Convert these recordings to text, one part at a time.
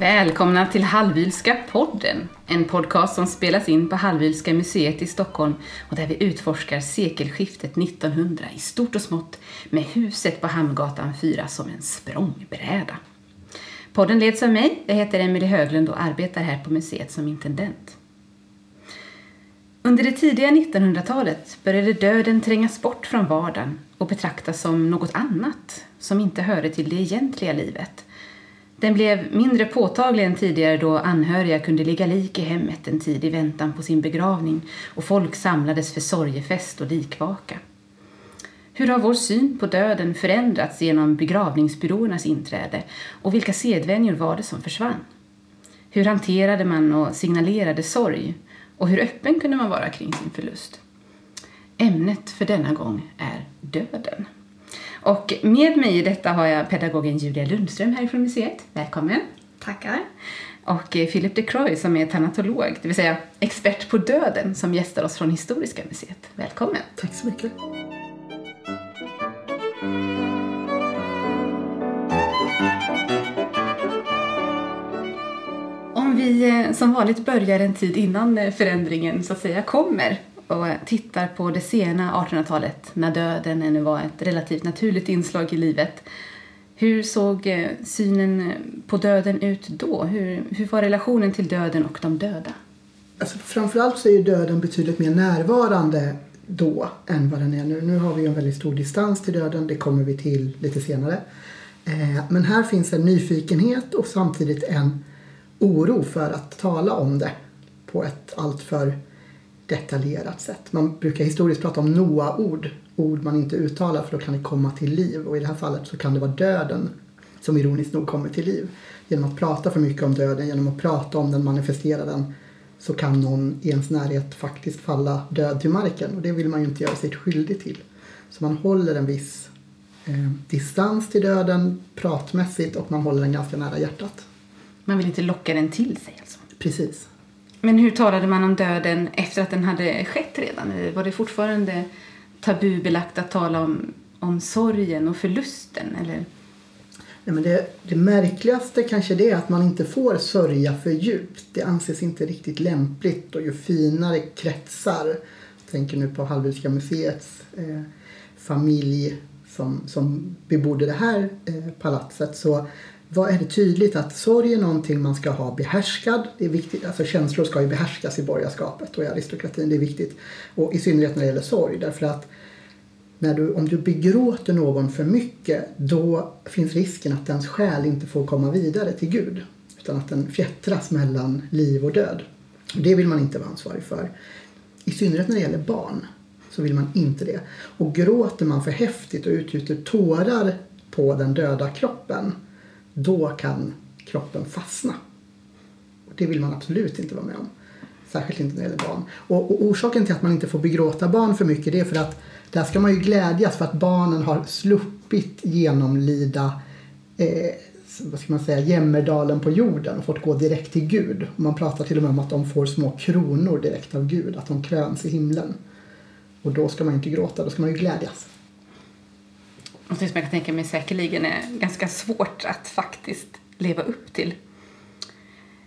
Välkomna till Hallwylska podden, en podcast som spelas in på Hallwylska museet i Stockholm och där vi utforskar sekelskiftet 1900 i stort och smått med huset på Hamngatan 4 som en språngbräda. Podden leds av mig, jag heter Emelie Höglund och arbetar här på museet som intendent. Under det tidiga 1900-talet började döden trängas bort från vardagen och betraktas som något annat som inte hörde till det egentliga livet. Den blev mindre påtaglig än tidigare då anhöriga kunde ligga lik i hemmet en tid i väntan på sin begravning och folk samlades för sorgefest och likvaka. Hur har vår syn på döden förändrats genom begravningsbyråernas inträde och vilka sedvänjor var det som försvann? Hur hanterade man och signalerade sorg och hur öppen kunde man vara kring sin förlust? Ämnet för denna gång är döden. Och med mig i detta har jag pedagogen Julia Lundström härifrån museet. Välkommen! Tackar! Och Philip de Croy som är tanatolog, det vill säga expert på döden, som gästar oss från Historiska museet. Välkommen! Tack så mycket! Om vi eh, som vanligt börjar en tid innan eh, förändringen så att säga kommer och tittar på det sena 1800-talet när döden ännu var ett relativt naturligt inslag i livet. Hur såg eh, synen på döden ut då? Hur, hur var relationen till döden och de döda? Alltså, framförallt så är ju döden betydligt mer närvarande då än vad den är nu. Nu har vi en väldigt stor distans till döden, det kommer vi till lite senare. Eh, men här finns en nyfikenhet och samtidigt en oro för att tala om det på ett alltför detaljerat sätt. Man brukar historiskt prata om Noa-ord, ord man inte uttalar för då kan det komma till liv och i det här fallet så kan det vara döden som ironiskt nog kommer till liv. Genom att prata för mycket om döden, genom att prata om den, manifestera den så kan någon i ens närhet faktiskt falla död till marken och det vill man ju inte göra sig skyldig till. Så man håller en viss eh, distans till döden pratmässigt och man håller den ganska nära hjärtat. Man vill inte locka den till sig alltså? Precis. Men hur talade man om döden efter att den hade skett redan? Var det fortfarande tabubelagt att tala om, om sorgen och förlusten? Eller? Nej, men det, det märkligaste kanske det är att man inte får sörja för djupt. Det anses inte riktigt lämpligt och ju finare kretsar, jag tänker nu på Hallwylska museets eh, familj som, som bebodde det här eh, palatset, så vad är det tydligt att sorg är någonting man ska ha behärskad. Det är viktigt, alltså känslor ska ju behärskas i borgarskapet och i aristokratin. Det är viktigt. Och i synnerhet när det gäller sorg därför att när du, om du begråter någon för mycket då finns risken att ens själ inte får komma vidare till Gud. Utan att den fjättras mellan liv och död. Det vill man inte vara ansvarig för. I synnerhet när det gäller barn så vill man inte det. Och gråter man för häftigt och utgjuter tårar på den döda kroppen då kan kroppen fastna. Och det vill man absolut inte vara med om. Särskilt inte när det gäller barn. Och, och, orsaken till att man inte får begråta barn för mycket det är för att där ska man ju glädjas för att barnen har sluppit genomlida eh, vad ska man säga, jämmerdalen på jorden och fått gå direkt till Gud. Och man pratar till och med om att de får små kronor direkt av Gud, att de kröns i himlen. Och då ska man inte gråta, då ska man ju glädjas något som jag kan tänka mig säkerligen är ganska svårt att faktiskt leva upp till.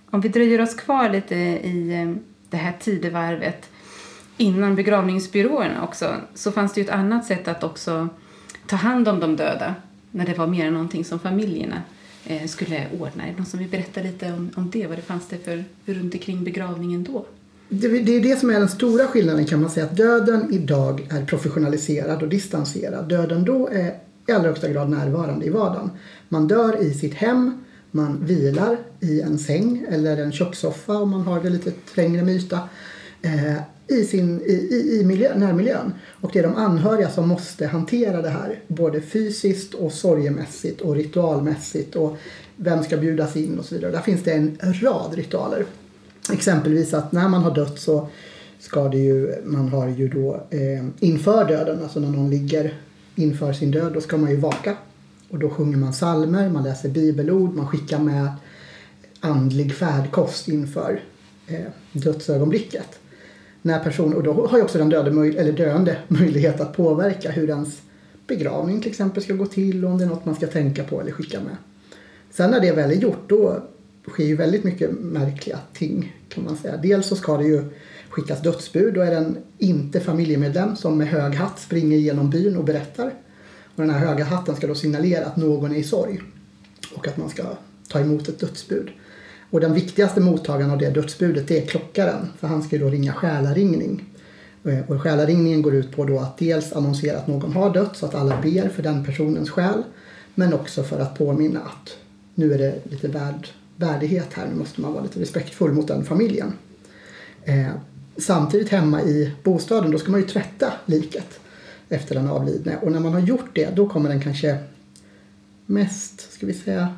Om vi dröjer oss kvar lite i eh, det här tidevarvet innan begravningsbyråerna också så fanns det ju ett annat sätt att också ta hand om de döda när det var mer någonting som familjerna eh, skulle ordna. Är det någon som vill berätta lite om, om det? Vad det fanns det för runt omkring begravningen då? Det, det är det som är den stora skillnaden kan man säga att döden idag är professionaliserad och distanserad. Döden då är i allra högsta grad närvarande i vardagen. Man dör i sitt hem, man vilar i en säng eller en kökssoffa om man har det lite trängre med yta. Eh, i, sin, i, i, i miljö, närmiljön. Och det är de anhöriga som måste hantera det här både fysiskt och sorgemässigt och ritualmässigt och vem ska bjudas in och så vidare. Där finns det en rad ritualer. Exempelvis att när man har dött så ska det ju, man har ju då eh, inför döden, alltså när någon ligger inför sin död, då ska man ju vaka. Och då sjunger man salmer, man läser bibelord, man skickar med andlig färdkost inför eh, dödsögonblicket. När person, och då har ju också den döde, eller döende möjlighet att påverka hur ens begravning till exempel ska gå till och om det är något man ska tänka på eller skicka med. Sen när det väl är gjort då sker ju väldigt mycket märkliga ting kan man säga. Dels så ska det ju skickas dödsbud. Då är det en inte familjemedlem som med hög hatt springer genom byn och berättar. Och den här höga hatten ska då signalera att någon är i sorg och att man ska ta emot ett dödsbud. Och den viktigaste mottagaren av det dödsbudet det är klockaren för han ska ju då ringa själaringning. Eh, och själaringningen går ut på då att dels annonsera att någon har dött så att alla ber för den personens själ. Men också för att påminna att nu är det lite värd, värdighet här, nu måste man vara lite respektfull mot den familjen. Eh, samtidigt hemma i bostaden då ska man ju tvätta liket efter den avlidne. Och när man har gjort det då kommer den kanske mest, ska vi säga,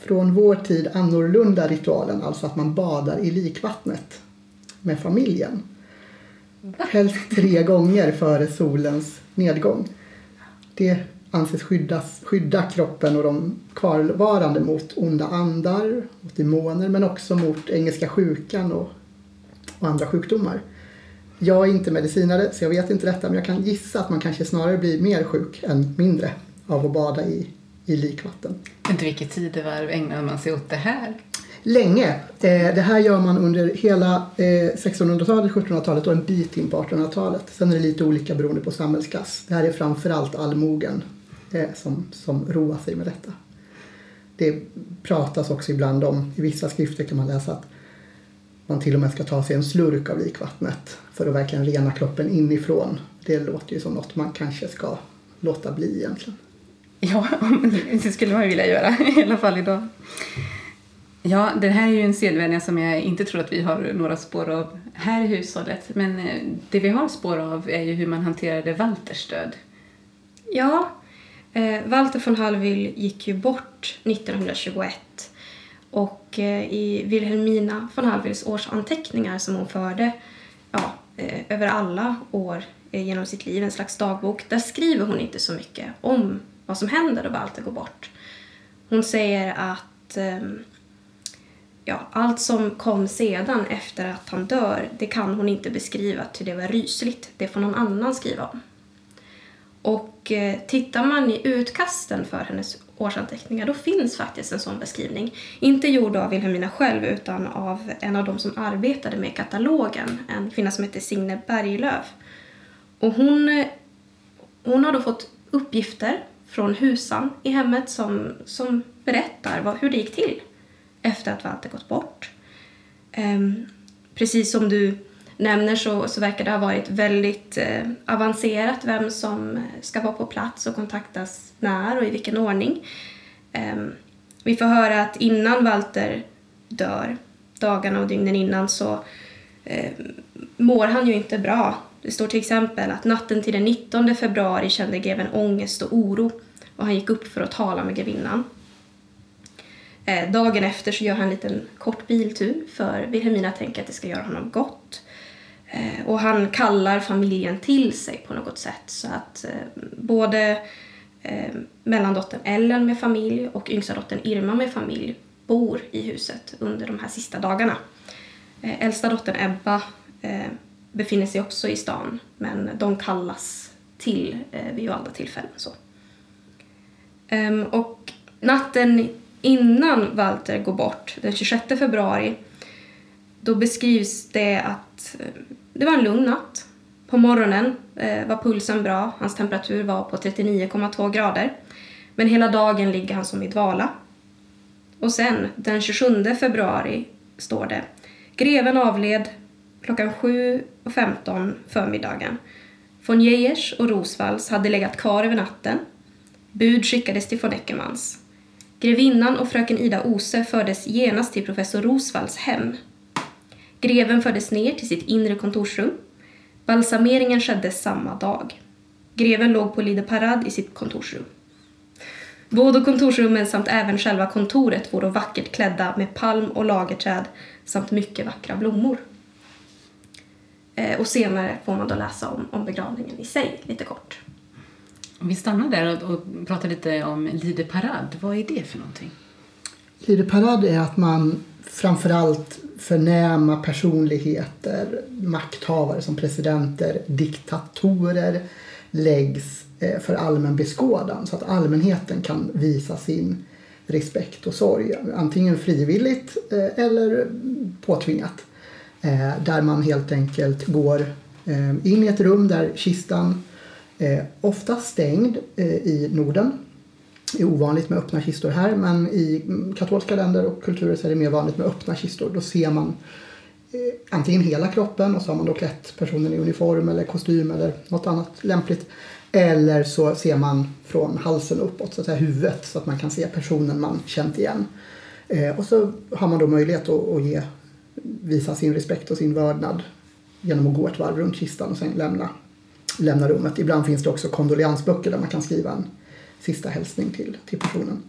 från vår tid annorlunda ritualen. Alltså att man badar i likvattnet med familjen. Helst tre gånger före solens nedgång. Det anses skyddas, skydda kroppen och de kvarvarande mot onda andar, mot demoner men också mot engelska sjukan och, och andra sjukdomar. Jag är inte medicinare så jag vet inte detta men jag kan gissa att man kanske snarare blir mer sjuk än mindre av att bada i, i likvatten. Under vilket tidevarv ägnar man sig åt det här? Länge. Eh, det här gör man under hela eh, 1600-talet, 1700-talet och en bit in på 1800-talet. Sen är det lite olika beroende på samhällsklass. Det här är framförallt allmogen eh, som, som roar sig med detta. Det pratas också ibland om, i vissa skrifter kan man läsa att man till och med ska ta sig en slurk av likvattnet för att verkligen rena kroppen inifrån. Det låter ju som något man kanske ska låta bli egentligen. Ja, det skulle man vilja göra i alla fall idag. Ja, det här är ju en sedvänja som jag inte tror att vi har några spår av här i hushållet. Men eh, det vi har spår av är ju hur man hanterade Walters död. Ja, eh, Walter von Hallwyl gick ju bort 1921 och eh, i Wilhelmina von Hallwyls årsanteckningar som hon förde ja, eh, över alla år eh, genom sitt liv, en slags dagbok, där skriver hon inte så mycket om vad som händer då Walter går bort. Hon säger att ehm, ja, allt som kom sedan efter att han dör, det kan hon inte beskriva till det var rysligt. Det får någon annan skriva om. Och tittar man i utkasten för hennes årsanteckningar då finns faktiskt en sån beskrivning. Inte gjord av Wilhelmina själv utan av en av de som arbetade med katalogen, en kvinna som heter Signe Berglöf. Och hon, hon har då fått uppgifter från husan i hemmet som, som berättar vad, hur det gick till efter att Walter gått bort. Ehm, precis som du nämner så, så verkar det ha varit väldigt eh, avancerat vem som ska vara på plats och kontaktas när och i vilken ordning. Eh, vi får höra att innan Walter dör, dagarna och dygnen innan, så eh, mår han ju inte bra. Det står till exempel att natten till den 19 februari kände greven ångest och oro och han gick upp för att tala med grevinnan. Eh, dagen efter så gör han en liten kort biltur för Wilhelmina tänker att det ska göra honom gott. Eh, och han kallar familjen till sig på något sätt så att eh, både eh, mellandottern Ellen med familj och yngsta dottern Irma med familj bor i huset under de här sista dagarna. Eh, äldsta dottern Ebba eh, befinner sig också i stan men de kallas till eh, vid valda tillfällen. Så. Ehm, och natten innan Walter går bort, den 26 februari, då beskrivs det att eh, det var en lugn natt. På morgonen eh, var pulsen bra, hans temperatur var på 39,2 grader. Men hela dagen ligger han som i dvala. Och sen, den 27 februari, står det Greven avled klockan 7.15 förmiddagen. Von Geijers och Rosvalls hade legat kvar över natten Bud skickades till von Eckermans. Grevinnan och fröken Ida Ose fördes genast till professor Rosvalls hem. Greven fördes ner till sitt inre kontorsrum. Balsameringen skedde samma dag. Greven låg på Lide Parad i sitt kontorsrum. Både kontorsrummen samt även själva kontoret var vackert klädda med palm och lagerträd samt mycket vackra blommor. Eh, och senare får man då läsa om, om begravningen i sig, lite kort. Vi stannar där och, och pratar lite om Lide Parad. Vad är det för någonting? Lide Parad är att man framförallt förnäma personligheter, makthavare som presidenter, diktatorer läggs eh, för allmän beskådan så att allmänheten kan visa sin respekt och sorg. Antingen frivilligt eh, eller påtvingat. Eh, där man helt enkelt går in i ett rum där kistan ofta stängd i Norden. Det är ovanligt med öppna kistor här men i katolska länder och kulturer så är det mer vanligt med öppna kistor. Då ser man eh, antingen hela kroppen och så har man då klätt personen i uniform eller kostym eller något annat lämpligt. Eller så ser man från halsen uppåt, så att säga huvudet, så att man kan se personen man känt igen. Eh, och så har man då möjlighet att, att ge, visa sin respekt och sin vördnad genom att gå ett varv runt kistan och sen lämna, lämna rummet. Ibland finns det också kondoleansböcker där man kan skriva en sista hälsning till, till personen.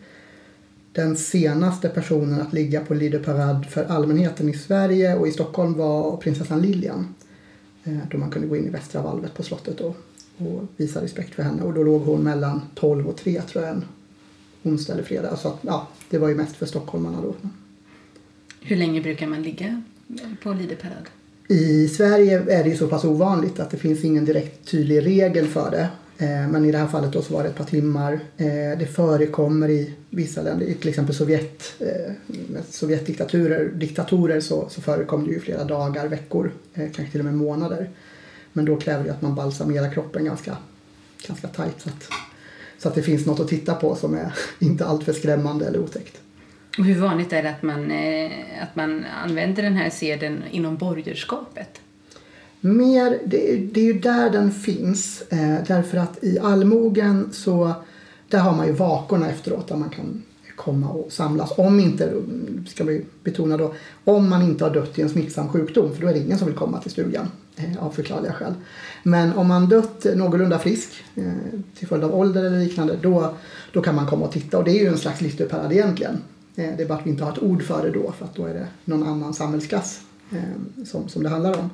Den senaste personen att ligga på Lideparad för allmänheten i Sverige och i Stockholm var prinsessan Lilian. Eh, då man kunde gå in i västra valvet på slottet och, och visa respekt för henne. Och då låg hon mellan 12 och 3 tror jag en onsdag eller fredag. Så att, ja, det var ju mest för stockholmarna då. Hur länge brukar man ligga på Lideparad? I Sverige är det ju så pass ovanligt att det finns ingen direkt tydlig regel för det. Eh, men i det här fallet då så var det ett par timmar. Eh, det förekommer i vissa länder, i till exempel Sovjet, eh, med Sovjetdiktaturer diktatorer så, så förekom det ju flera dagar, veckor, kanske till och med månader. Men då kräver det att man balsamerar kroppen ganska, ganska tajt så att, så att det finns något att titta på som är inte alltför skrämmande eller otäckt. Och hur vanligt är det att man, att man använder den här seden inom borgerskapet? Mer, det, är- det är ju där den finns. Eh, därför att i allmogen så där har man ju vakorna efteråt där man kan komma och samlas. Om inte, ska vi betona då, om man inte har dött i en smittsam sjukdom för då är det ingen som vill komma till stugan eh, av förklarliga skäl. Men om man dött någorlunda frisk eh, till följd av ålder eller liknande då, då kan man komma och titta och det är ju en slags listerparad egentligen. Eh, det är bara att vi inte har ett ord för det då för att då är det någon annan samhällsklass Eh, som, som det handlar om.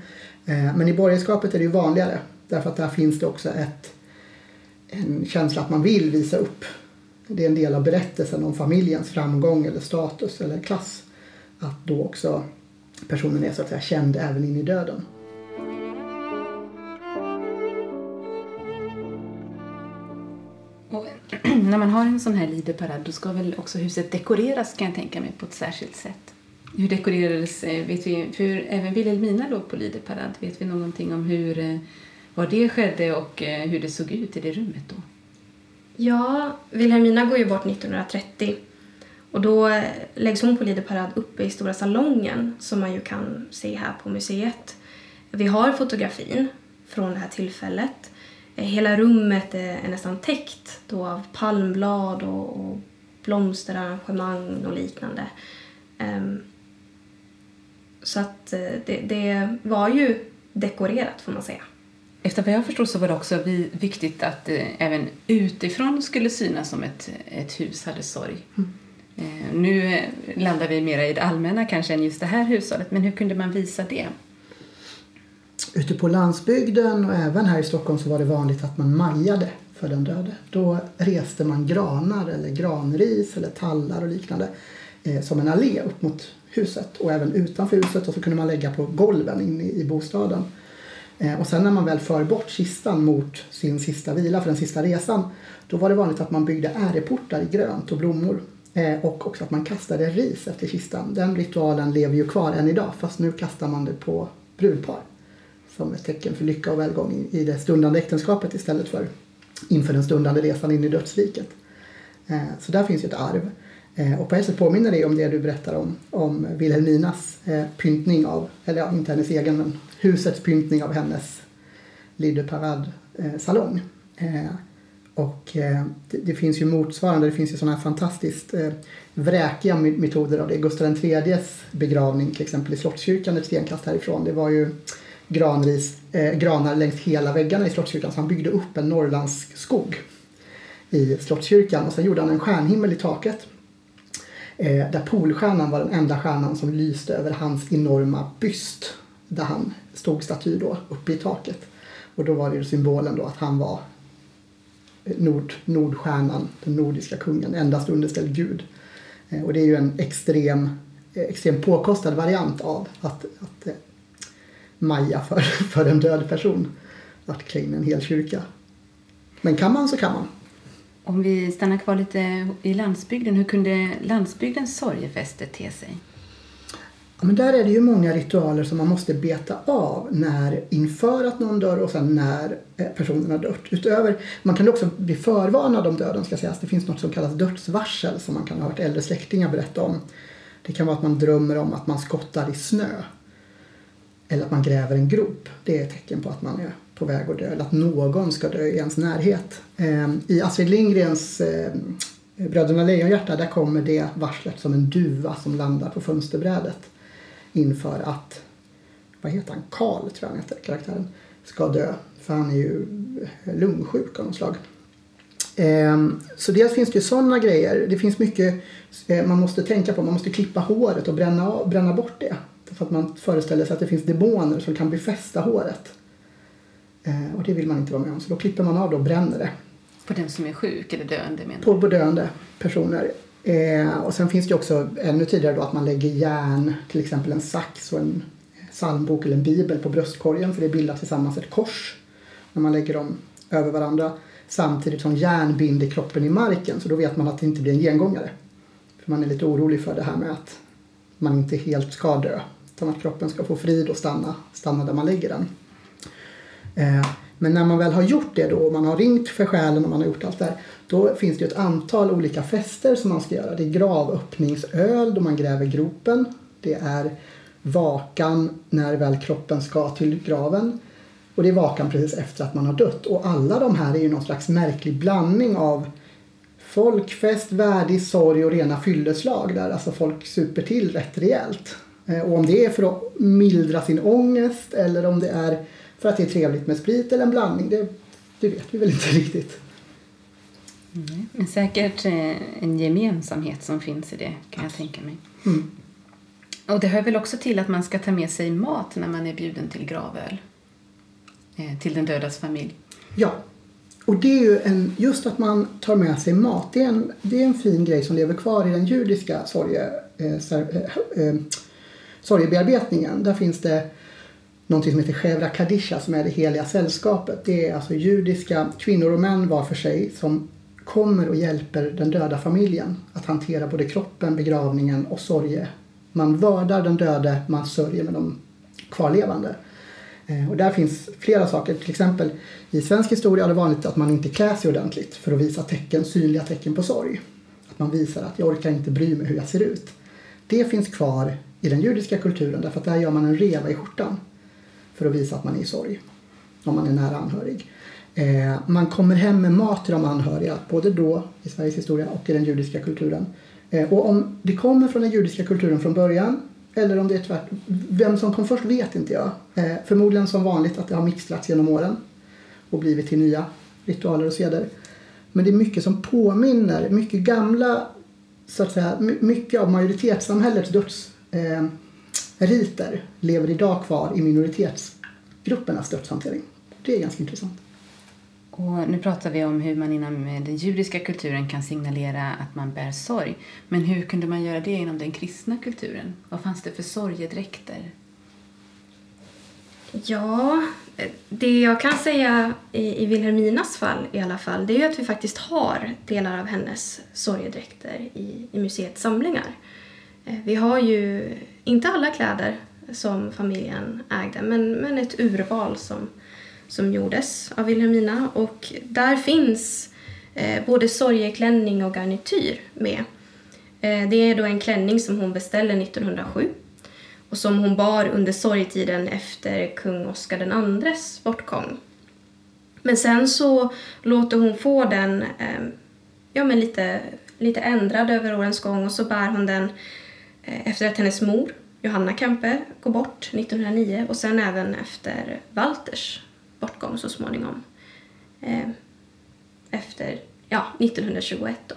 Eh, men i borgerskapet är det ju vanligare därför att där finns det också ett, en känsla att man vill visa upp. Det är en del av berättelsen om familjens framgång eller status eller klass. Att då också personen är så att säga känd även in i döden. Och när man har en sån här Lideparad då ska väl också huset dekoreras kan jag tänka mig på ett särskilt sätt. Hur dekorerades, eh, vet vi, för även Vilhelmina låg på Lideparad. Vet vi någonting om hur, eh, var det skedde och eh, hur det såg ut i det rummet då? Ja, Vilhelmina går ju bort 1930. Och då läggs hon på Lideparad uppe i stora salongen som man ju kan se här på museet. Vi har fotografin från det här tillfället. Hela rummet är nästan täckt då av palmblad och, och blomsterarrangemang och liknande. Ehm, så att eh, det, det var ju dekorerat får man säga. Efter vad jag förstår så var det också vi- viktigt att eh, även utifrån skulle synas som ett, ett hus hade sorg. Eh, nu landar vi mera i det allmänna kanske än just det här hushållet, men hur kunde man visa det? Ute på landsbygden och även här i Stockholm så var det vanligt att man majade för den döde. Då reste man granar eller granris eller tallar och liknande eh, som en allé upp mot huset och även utanför huset och så kunde man lägga på golven inne i, bostaden. Eh, och sen när man väl för bort kistan mot sin sista vila för den sista resan då var det vanligt att man byggde äreportar i grönt och blommor eh, och också att man kastade ris efter kistan. Den ritualen lever ju kvar än idag fast nu kastar man det på brudpar som ett tecken för lycka och välgång i det stundande äktenskapet istället för inför den stundande resan in i dödsriket. Eh, så där finns ju ett arv. Eh, Och på ett sätt påminner det om det du berättar om, om Wilhelminas eh, pyntning av, eller ja, inte hennes egen, men husets pyntning av hennes Lideparad-salong. Eh, och eh, det, det finns ju motsvarande, det finns ju sådana här fantastiskt eh, vräkiga metoder av det. Gustav IIIs begravning till exempel i Slottskyrkan ett stenkast härifrån. Det var ju granris, eh, granar längs hela väggarna i Slottskyrkan så han byggde upp en norrlandsskog i Slottskyrkan och sen gjorde han en stjärnhimmel i taket. Eh, där Polstjärnan var den enda stjärnan som lyste över hans enorma byst där han stod staty då uppe i taket. Och då var det ju symbolen då att han var eh, Nord, Nordstjärnan, den nordiska kungen, endast underställd Gud. Eh, Och det är ju en extrem, eh, extrem påkostad variant av att, att eh, maja för, för en död person. Att klä in en hel kyrka. Men kan man så kan man. Om vi stannar kvar lite i landsbygden, hur kunde landsbygdens sorgefester te sig? Ja, men där är det ju många ritualer som man måste beta av när, inför att någon dör och sen när eh, personen har dött. Utöver, man kan också bli förvarnad om döden ska sägas. Det finns något som kallas dödsvarsel som man kan ha hört äldre släktingar berätta om. Det kan vara att man drömmer om att man skottar i snö. Eller att man gräver en grop. Det är ett tecken på att man är på väg att dö. Eller att någon ska dö i ens närhet. Ehm, I Astrid Lindgrens eh, Bröderna Lejonhjärta där kommer det varslet som en duva som landar på fönsterbrädet inför att, vad heter han, Karl tror jag han heter, karaktären, ska dö. För han är ju eh, lungsjuk av något slag. Ehm, så dels finns det ju sådana grejer. Det finns mycket eh, man måste tänka på. Man måste klippa håret och bränna, bränna bort det. För att man föreställer sig att det finns demoner som kan befästa håret. Ehm, och det vill man inte vara med om. Så då klipper man av det och bränner det. På den som är sjuk eller döende menar På, på döende personer. Eh, och sen finns det också ännu tidigare då att man lägger järn, till exempel en sax och en psalmbok eller en bibel på bröstkorgen för det bildar tillsammans ett kors när man lägger dem över varandra. Samtidigt som järn binder kroppen i marken så då vet man att det inte blir en gengångare. För man är lite orolig för det här med att man inte helt ska dö utan att kroppen ska få frid och stanna, stanna där man lägger den. Eh, men när man väl har gjort det då, och man har ringt för själen och man har gjort allt det här, då finns det ett antal olika fester som man ska göra. Det är gravöppningsöl då man gräver gropen. Det är vakan när väl kroppen ska till graven. Och det är vakan precis efter att man har dött. Och alla de här är ju någon slags märklig blandning av folkfest, värdig sorg och rena fylleslag där alltså folk super till rätt rejält. Eh, och om det är för att mildra sin ångest eller om det är för att det är trevligt med sprit eller en blandning, det, det vet vi väl inte riktigt. Mm. Men säkert eh, en gemensamhet som finns i det kan jag tänka mig. Mm. Och det hör väl också till att man ska ta med sig mat när man är bjuden till gravöl? Eh, till den dödas familj. Ja. Och det är ju en, just att man tar med sig mat, det är en, det är en fin grej som lever kvar i den judiska sorge, eh, eh, sorgebearbetningen. Där finns det någonting som heter Chevra Kadisha som är det heliga sällskapet. Det är alltså judiska kvinnor och män var för sig som kommer och hjälper den döda familjen att hantera både kroppen, begravningen och sorge. Man vördar den döde, man sörjer med de kvarlevande. Eh, och där finns flera saker. Till exempel i svensk historia är det vanligt att man inte klär sig ordentligt för att visa tecken, synliga tecken på sorg. Att man visar att jag orkar inte bry mig hur jag ser ut. Det finns kvar i den judiska kulturen därför att där gör man en reva i skjortan för att visa att man är i sorg om man är nära anhörig. Eh, man kommer hem med mat till de anhöriga, både då i Sveriges historia och i den judiska kulturen. Eh, och om det kommer från den judiska kulturen från början eller om det är tvärt, vem som kom först vet inte jag. Eh, förmodligen som vanligt att det har mixtrats genom åren och blivit till nya ritualer och seder. Men det är mycket som påminner, mycket gamla, så att säga, mycket av majoritetssamhällets döds eh, eh, lever idag kvar i minoritetsgruppernas dödshantering. Det är ganska intressant. Och nu pratar vi om hur man inom den judiska kulturen kan signalera att man bär sorg. Men hur kunde man göra det inom den kristna kulturen? Vad fanns det för sorgedräkter? Ja, det jag kan säga i, Wilhelminas fall i alla fall, det är att vi faktiskt har delar av hennes sorgedräkter i, i museets samlingar. Eh, vi har ju inte alla kläder som familjen ägde, men, men ett urval som, som gjordes av Wilhelmina och där finns eh, både sorgeklänning och garnityr med. Eh, det är då en klänning som hon beställde 1907 och som hon bar under sorgetiden efter kung Oscar IIs bortgång. Men sen så låter hon få den eh, ja, men lite, lite ändrad över årens gång och så bär hon den efter att hennes mor Johanna Kempe går bort 1909 och sen även efter Walters bortgång så småningom. Eh, efter ja, 1921 då.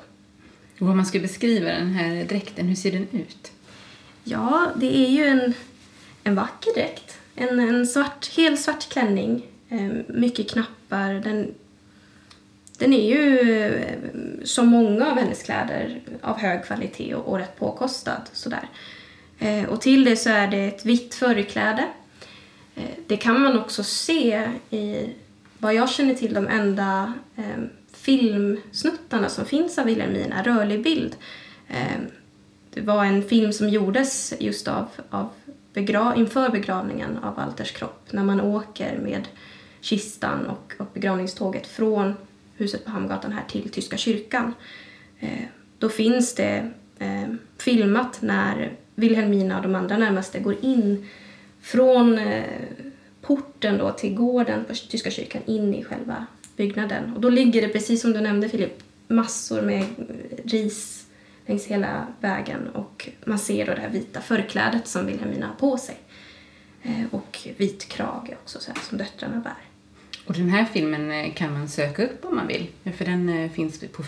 Och om man ska beskriva den här dräkten, hur ser den ut? Ja, det är ju en, en vacker dräkt. En, en svart, helt svart klänning, eh, mycket knappar. Den, den är ju eh, som många av hennes kläder av hög kvalitet och, och rätt påkostad. Sådär. Eh, och till det så är det ett vitt förkläde Eh, det kan man också se i vad jag känner till de enda eh, filmsnuttarna som finns av Wilhelmina, rörlig bild. Eh, det var en film som gjordes just av, av begra inför begravningen av Walters kropp när man åker med kistan och, och begravningståget från huset på Hamngatan här till Tyska kyrkan. Eh, då finns det eh, filmat när Vilhelmina och de andra närmaste går in från eh, porten då till gården på Tyska kyrkan in i själva byggnaden. Och då ligger det, precis som du nämnde Filip, massor med ris längs hela vägen och man ser då det här vita förklädet som Vilhelmina har på sig. Och vit krage också så här, som döttrarna bär. Och den här filmen eh, kan man söka upp om man vill. För den eh, finns på,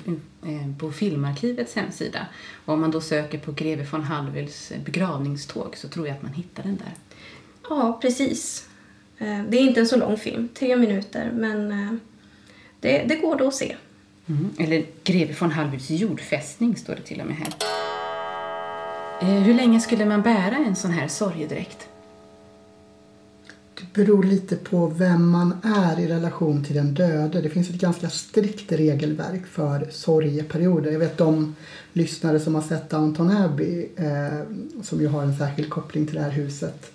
på Filmarkivets hemsida. Och om man då söker på Greve von Hallwyls begravningståg så tror jag att man hittar den där. Ja, precis. Det är inte en så lång film, tre minuter, men det, det går då att se. Mm. Eller Greve von Hallwyls jordfästning står det till och med här. Hur länge skulle man bära en sån här sorgedräkt? Beror lite på vem man är i relation till den döde. Det finns ett ganska strikt regelverk för sorgeperioder. Jag vet de lyssnare som har sett Downton Abbey eh, som ju har en särskild koppling till det här huset.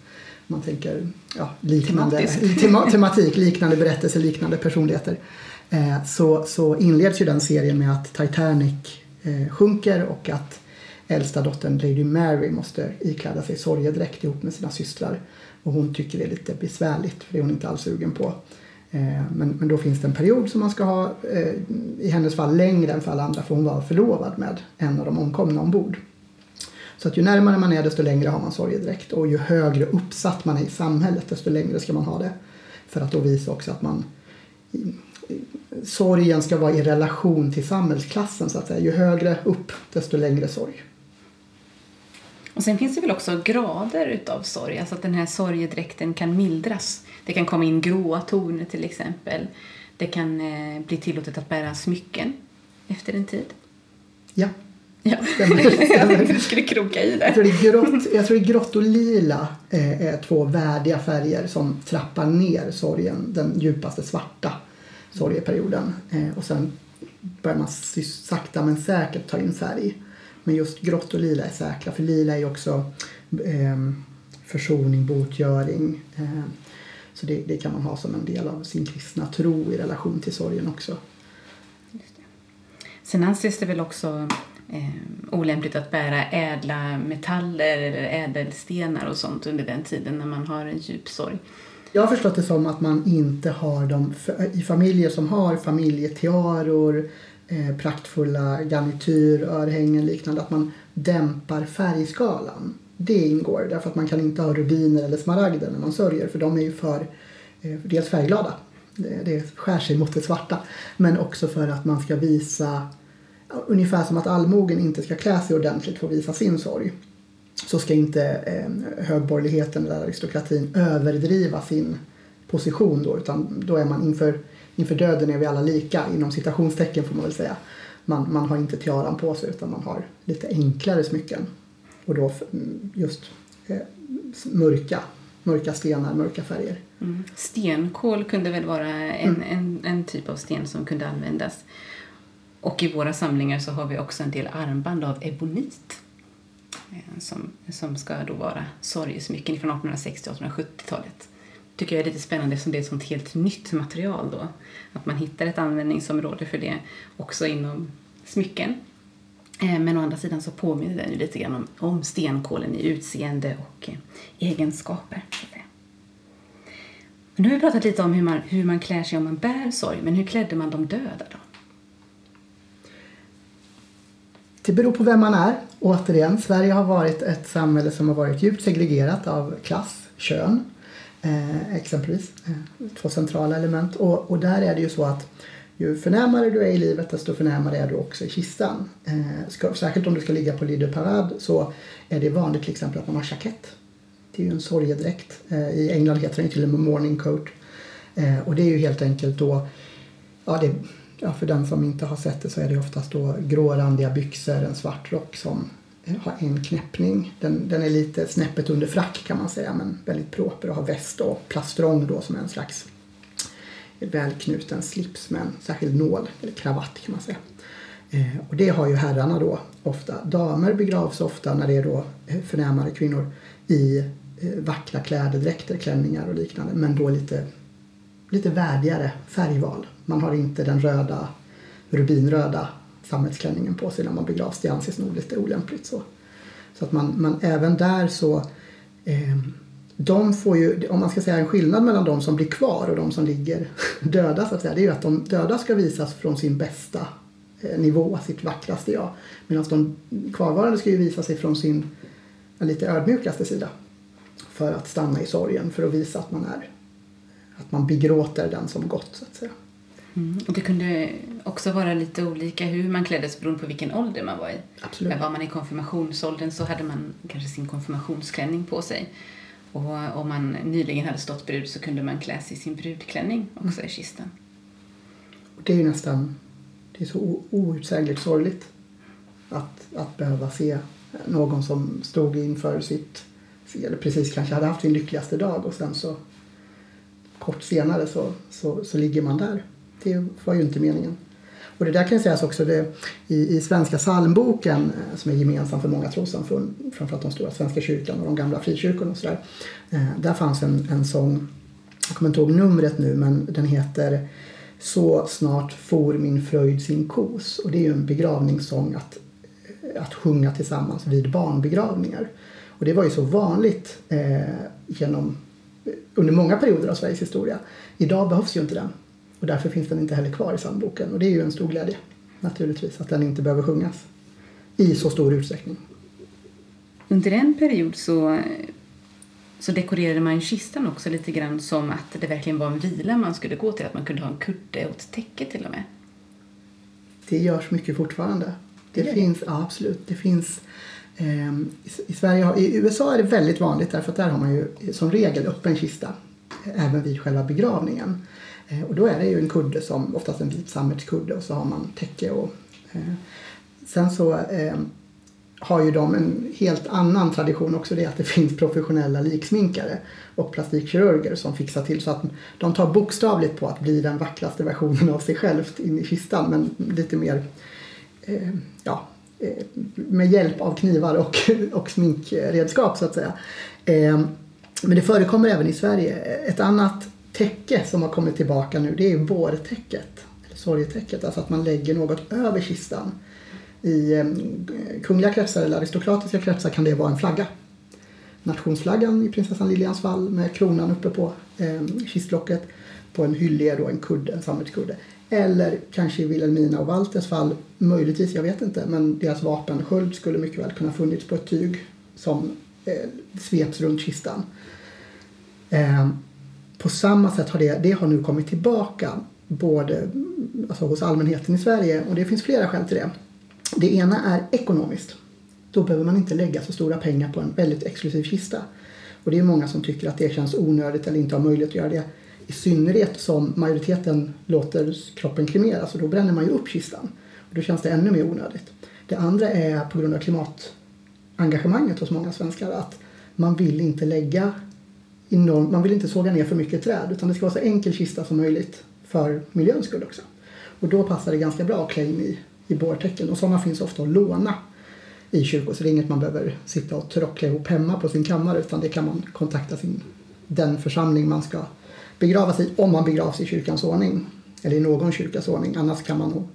Man tänker ja, liknande tema, tematik, liknande berättelser, liknande personligheter. Eh, så, så inleds ju den serien med att Titanic eh, sjunker och att äldsta dottern Lady Mary måste ikläda sig sorgedräkt ihop med sina systrar. Och hon tycker det är lite besvärligt för det är hon inte alls sugen på. Eh, men, men då finns det en period som man ska ha, eh, i hennes fall längre än för alla andra för hon var förlovad med en av de omkomna ombord. Så att ju närmare man är desto längre har man sorgedräkt och ju högre uppsatt man är i samhället desto längre ska man ha det. För att då visa också att man sorgen ska vara i relation till samhällsklassen så att säga. Ju högre upp desto längre sorg. Och sen finns det väl också grader utav sorg, alltså att den här sorgedräkten kan mildras. Det kan komma in gråa toner till exempel. Det kan eh, bli tillåtet att bära smycken efter en tid. Ja. Ja, stämmer. du skulle kroka i det. Jag tror det är grått, jag tror det är grått och lila eh, är två värdiga färger som trappar ner sorgen, den djupaste svarta sorgeperioden. Eh, och sen börjar man sakta men säkert ta in färg. Men just grått och lila är säkra för lila är också eh, försoning, botgöring. Eh, så det, det, kan man ha som en del av sin kristna tro i relation till sorgen också. Sen anses det väl också eh, olämpligt att bära ädla metaller eller ädelstenar och sånt under den tiden när man har en djup sorg. Jag har förstått det som att man inte har dem i familjer som har familjetiaror, eh, praktfulla garnityr, örhängen liknande, att man dämpar färgskalan. Det ingår därför att man kan inte ha rubiner eller smaragder när man sörjer för de är ju för eh, dels färgglada, det, det skär sig mot det svarta, men också för att man ska visa ungefär som att allmogen inte ska klä sig ordentligt för att visa sin sorg så ska inte eh, högborgerligheten eller aristokratin överdriva sin position då utan då är man inför, inför döden är vi alla lika inom citationstecken får man väl säga. Man, man har inte tiaran på sig utan man har lite enklare smycken och då mm, just eh, mörka, mörka stenar, mörka färger. Mm. Stenkol kunde väl vara en, mm. en, en typ av sten som kunde användas. Och i våra samlingar så har vi också en del armband av ebonit Eh, som, som ska då vara sorgesmycken från 1860 1870-talet tycker jag är lite spännande eftersom det är ett sånt helt nytt material då. Att man hittar ett användningsområde för det också inom smycken. Eh, men å andra sidan så påminner den ju lite grann om, om stenkolen i utseende och eh, egenskaper. egenskaper. nu har vi pratat lite om hur man, hur man klär sig om man bär sorg, men hur klädde man de döda då? Det beror på vem man är. Återigen, Sverige har varit ett samhälle som har varit djupt segregerat av klass, kön eh, exempelvis. Eh, två centrala element. Och, och där är det ju så att ju förnämare du är i livet desto förnämare är du också i kistan. Eh, ska, särskilt om du ska ligga på Lido Parade så är det vanligt till exempel att man har jackett. Det är ju en sorgedräkt. Eh, I England heter den till och med morning coat. Eh, och det är ju helt enkelt då ja, det ja, för den som inte har sett det så är det oftast då grårandiga byxor, en svart rock som har en knäppning. Den, den är lite snäppet under frack kan man säga men väldigt proper och har väst och plastrong då som är en slags välknuten slips med en särskild nål, eller kravatt kan man säga. Eh, och det har ju herrarna då ofta. Damer begravs ofta när det är då eh, förnämare kvinnor i eh, vackra kläder, dräkter, klänningar och liknande. Men då lite, lite värdigare färgval. Man har inte den röda, rubinröda sammetsklänningen på sig när man begravs. Det anses nog lite olämpligt så. Så att man, man även där så eh, de får ju, om man ska säga en skillnad mellan de som blir kvar och de som ligger döda så att säga, det är ju att de döda ska visas från sin bästa eh, nivå, sitt vackraste jag. Medan de kvarvarande ska ju visa sig från sin lite ödmjukaste sida. För att stanna i sorgen, för att visa att man är, att man begråter den som gått så att säga. Mm. Och det kunde också vara lite olika hur man klädde sig beroende på vilken ålder man var i. Absolut. Var man i konfirmationsåldern så hade man kanske sin konfirmationsklänning på sig. Och om man nyligen hade stått brud så kunde man klä sig i sin brudklänning också mm. i kistan. Och det är ju nästan det är så outsägligt sorgligt att, att behöva se någon som stod inför sitt, eller precis kanske hade haft sin lyckligaste dag och sen så kort senare så, så, så ligger man där. Det var ju inte meningen. Och det där kan sägas också det, i, i Svenska psalmboken eh, som är gemensam för många trossamfund, framförallt de stora Svenska kyrkan och de gamla frikyrkorna och sådär. Eh, där fanns en, en sång, jag kommer inte ihåg numret nu, men den heter Så snart for min fröjd sin kos. Och det är ju en begravningssång att, eh, att sjunga tillsammans vid barnbegravningar. Och det var ju så vanligt eh, genom, eh, under många perioder av Sveriges historia. Idag behövs ju inte den. Och därför finns den inte heller kvar i psalmboken. Och det är ju en stor glädje naturligtvis att den inte behöver sjungas i så stor utsträckning. Under en period så, så dekorerade man kistan också lite grann som att det verkligen var en vila man skulle gå till. Att man kunde ha en kudde och ett täcke till och med. Det görs mycket fortfarande. Det, det finns, ja, absolut. Det finns eh, i, i, Sverige, I USA är det väldigt vanligt därför att där har man ju som regel öppen kista även vid själva begravningen. Eh, och då är det ju en kudde som oftast en vit sammetskudde och så har man täcke och eh, sen så eh, har ju de en helt annan tradition också det att det finns professionella liksminkare och plastikkirurger som fixar till så att de tar bokstavligt på att bli den vackraste versionen av sig självt in i kistan men lite mer eh, ja, eh, med hjälp av knivar och, och sminkredskap så att säga. Eh, men det förekommer även i Sverige. Ett annat täcke som har kommit tillbaka nu det är vårtäcket. Eller sorgetäcket, alltså att man lägger något över kistan. I eh, kungliga kretsar eller aristokratiska kretsar kan det vara en flagga. Nationsflaggan i prinsessan Lilians fall med kronan uppe på eh, kistlocket. På en hyllie då en kudde, en sammetskudde. Eller kanske i Wilhelmina och Walters fall, möjligtvis, jag vet inte, men deras vapensköld skulle mycket väl kunna funnits på ett tyg som eh, sveps runt kistan. Eh, på samma sätt har det, det har nu kommit tillbaka både alltså hos allmänheten i Sverige och det finns flera skäl till det. Det ena är ekonomiskt. Då behöver man inte lägga så stora pengar på en väldigt exklusiv kista. Och det är många som tycker att det känns onödigt eller inte har möjlighet att göra det. I synnerhet som majoriteten låter kroppen kremeras och då bränner man ju upp kistan. Och då känns det ännu mer onödigt. Det andra är på grund av klimatengagemanget hos många svenskar att man vill inte lägga enormt, man vill inte såga ner för mycket träd utan det ska vara så enkel kista som möjligt för miljöns skull också. Och då passar det ganska bra att klä in i, i bårtäcken och sådana finns ofta att låna i kyrkor så det är inget man behöver sitta och trockla ihop hemma på sin kammare utan det kan man kontakta sin, den församling man ska begravas i om man begravs i kyrkans ordning eller i någon kyrkas ordning. Annars kan man nog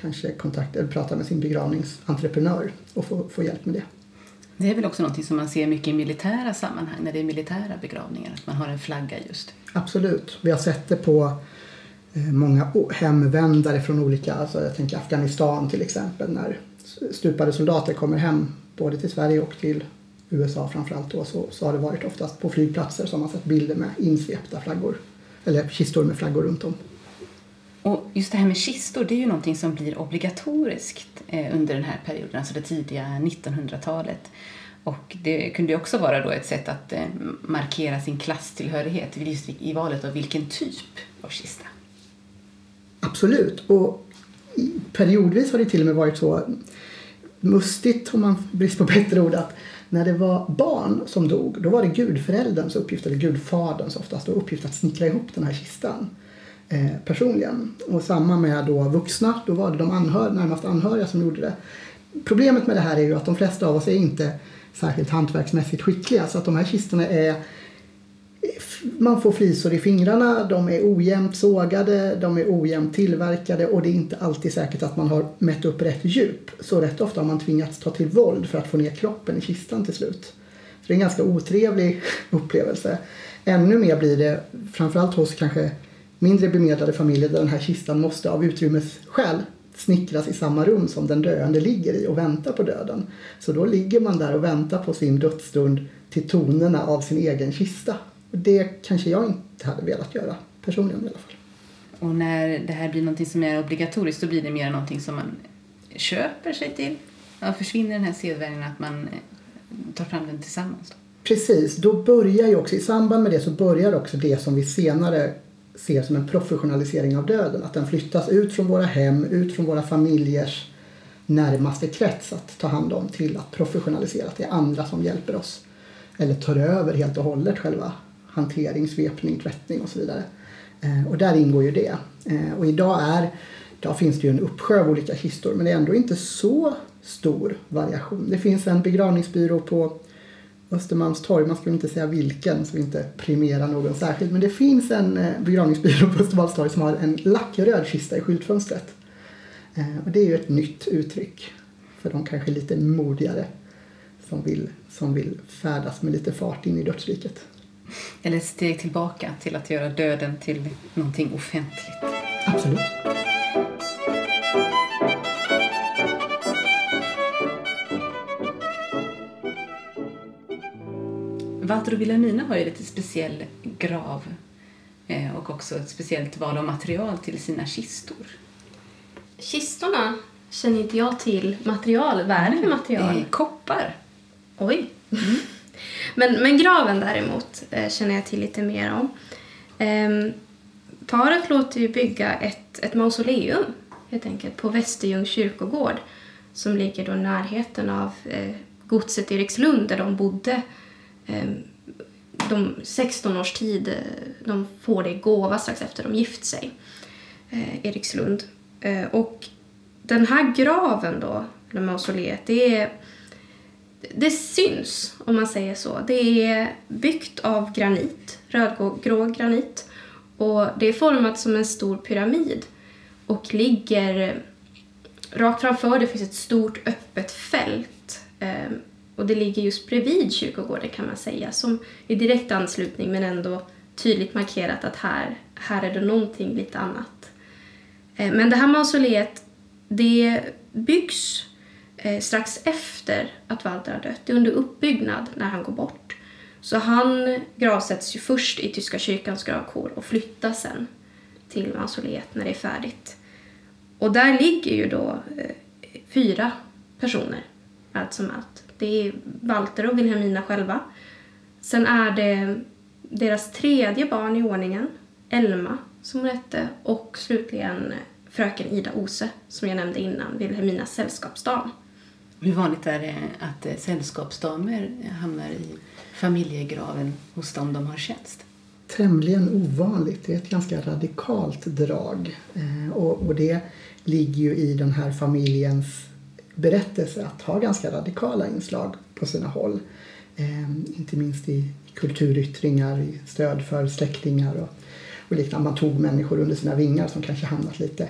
kanske kontakta eller prata med sin begravningsentreprenör och få, få hjälp med det. Det är väl också något som man ser mycket i militära sammanhang, när det är militära begravningar, att man har en flagga just. Absolut. Vi har sett det på eh, många hemvändare från olika, alltså jag tänker Afghanistan till exempel, när stupade soldater kommer hem både till Sverige och till USA framförallt då, så, så har det varit oftast på flygplatser som man sett bilder med insvepta flaggor, eller kistor med flaggor runt om. Och just det här med kistor, det är ju någonting som blir obligatoriskt eh, under den här perioden, alltså det tidiga 1900-talet. Och det kunde ju också vara då ett sätt att eh, markera sin klasstillhörighet just i valet av vilken typ av kista. Absolut. Och periodvis har det till och med varit så mustigt, om man brist på bättre ord, att när det var barn som dog, då var det gudförälderns uppgift, eller gudfaderns oftast, uppgift att snickra ihop den här kistan eh, personligen. Och samma med då vuxna, då var det de anhör, närmast anhöriga som gjorde det. Problemet med det här är ju att de flesta av oss är inte särskilt hantverksmässigt skickliga så att de här kistorna är man får flisor i fingrarna, de är ojämnt sågade, de är ojämnt tillverkade och det är inte alltid säkert att man har mätt upp rätt djup. Så rätt ofta har man tvingats ta till våld för att få ner kroppen i kistan till slut. Så det är en ganska otrevlig upplevelse. Ännu mer blir det, framförallt hos kanske mindre bemedlade familjer där den här kistan måste av utrymmesskäl snickras i samma rum som den döende ligger i och väntar på döden. Så då ligger man där och väntar på sin dödsstund till tonerna av sin egen kista. Och det kanske jag inte hade velat göra, personligen i alla fall. Och när det här blir någonting som är obligatoriskt då blir det mer någonting som man köper sig till. Ja, försvinner den här sedvänjan att man eh, tar fram den tillsammans. Precis, då börjar ju också, i samband med det så börjar också det som vi senare ser som en professionalisering av döden. Att den flyttas ut från våra hem, ut från våra familjers närmaste krets att ta hand om till att professionalisera. Att det är andra som hjälper oss. Eller tar över helt och hållet själva hantering, svepning, tvättning och så vidare. Eh, och där ingår ju det. Eh, och idag, är, idag finns det ju en uppsjö av olika kistor men det är ändå inte så stor variation. Det finns en begravningsbyrå på Östermalmstorg, man ska inte säga vilken så vi inte premierar någon särskilt. Men det finns en eh, begravningsbyrå på Östermalmstorg som har en lackröd kista i skyltfönstret. Eh, och det är ju ett nytt uttryck för de kanske lite modigare som vill, som vill färdas med lite fart in i dödsriket. Eller ett steg tillbaka till att göra döden till någonting offentligt. Absolut. Walter och Wilhelmina har ju lite speciell grav eh, och också ett speciellt val av material till sina kistor. Kistorna känner inte jag till material. Vad är det för material? Det är koppar. Oj. Mm. men, men graven däremot eh, känner jag till lite mer om. Eh, paret låter ju bygga ett, ett mausoleum helt enkelt på Västerljungs kyrkogård som ligger då i närheten av eh, godset Erikslund där de bodde Eh, de 16 års tid, eh, de får det i gåva strax efter de gift sig, eh, Erikslund. Eh, och den här graven då, eller mausoleet, det är det syns, om man säger så. Det är byggt av granit, rödgrå granit. Och det är format som en stor pyramid och ligger eh, rakt framför det finns ett stort öppet fält eh, och det ligger just bredvid kyrkogården kan man säga, som i direkt anslutning men ändå tydligt markerat att här, här är det någonting lite annat. Eh, men det här mausoleet, det byggs eh, strax efter att Walter har dött. Det är under uppbyggnad när han går bort. Så han gravsätts ju först i Tyska kyrkans gravkår och flyttas sen till mausoleet när det är färdigt. Och där ligger ju då eh, fyra personer, allt som allt. Det är Walter och Wilhelmina själva. Sen är det deras tredje barn i ordningen, Elma, som hon hette, och slutligen fröken Ida Ose, som jag nämnde innan, Wilhelminas sällskapsdam. Hur vanligt är det att eh, sällskapsdamer hamnar i familjegraven hos dem de har tjänst? Tämligen ovanligt. Det är ett ganska radikalt drag. Eh, och, och det ligger ju i den här familjens berättelse att ha ganska radikala inslag på sina håll. Eh, inte minst i kulturyttringar, i stöd för släktingar och, och liknande. Man tog människor under sina vingar som kanske hamnat lite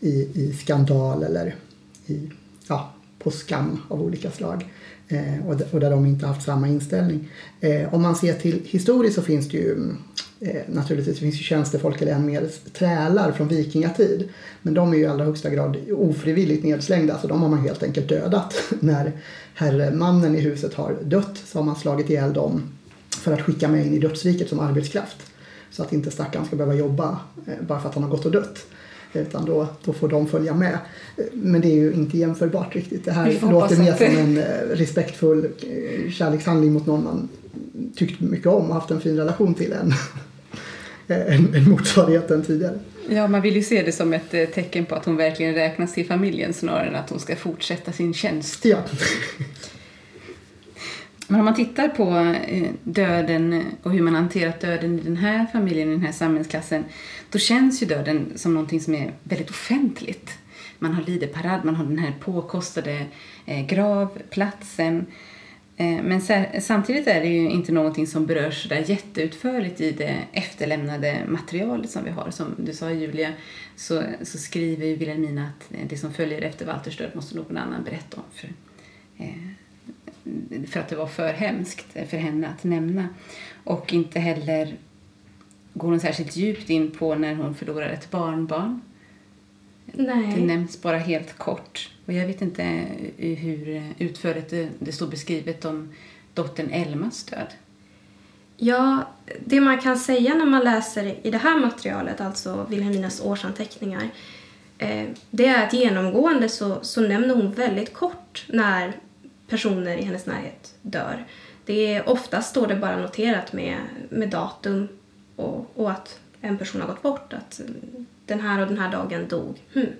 i, i skandal eller i, ja, på skam av olika slag. Eh, och, där de inte haft samma inställning. Eh, om man ser till historiskt så finns det ju eh, naturligtvis finns ju tjänstefolk eller än mer trälar från vikingatid. Men de är ju i allra högsta grad ofrivilligt nedslängda så de har man helt enkelt dödat. När herremannen i huset har dött så har man slagit ihjäl dem för att skicka med in i dödsriket som arbetskraft. Så att inte stackaren ska behöva jobba bara för att han har gått och dött. Utan då, då får de följa med. Men det är ju inte jämförbart riktigt. Det här låter mer som en eh, respektfull eh, kärlekshandling mot någon man tyckt mycket om och haft en fin relation till än en, en motsvarighet än tidigare. Ja, man vill ju se det som ett eh, tecken på att hon verkligen räknas till familjen snarare än att hon ska fortsätta sin tjänst. Ja. Men om man tittar på eh, döden och hur man hanterat döden i den här familjen, i den här samhällsklassen, då känns ju döden som någonting som är väldigt offentligt. Man har lideparad, man har den här påkostade eh, gravplatsen. Eh, men samtidigt är det ju inte någonting som berörs där jätteutförligt i det efterlämnade materialet som vi har. Som du sa Julia, så, så skriver ju Wilhelmina att det som följer efter Walters död måste någon annan berätta om. För, eh, för att det var för hemskt för henne att nämna. Och inte heller går hon särskilt djupt in på när hon förlorar ett barnbarn. Nej. Det nämns bara helt kort. Och jag vet inte hur utförligt det, det står beskrivet om dottern Elmas död. Ja, det man kan säga när man läser i det här materialet, alltså Wilhelminas årsanteckningar, eh, det är att genomgående så, så nämner hon väldigt kort när personer i hennes närhet dör. Det är, oftast står det bara noterat med, med datum och, och att en person har gått bort. Att den här och den här dagen dog. Hmm.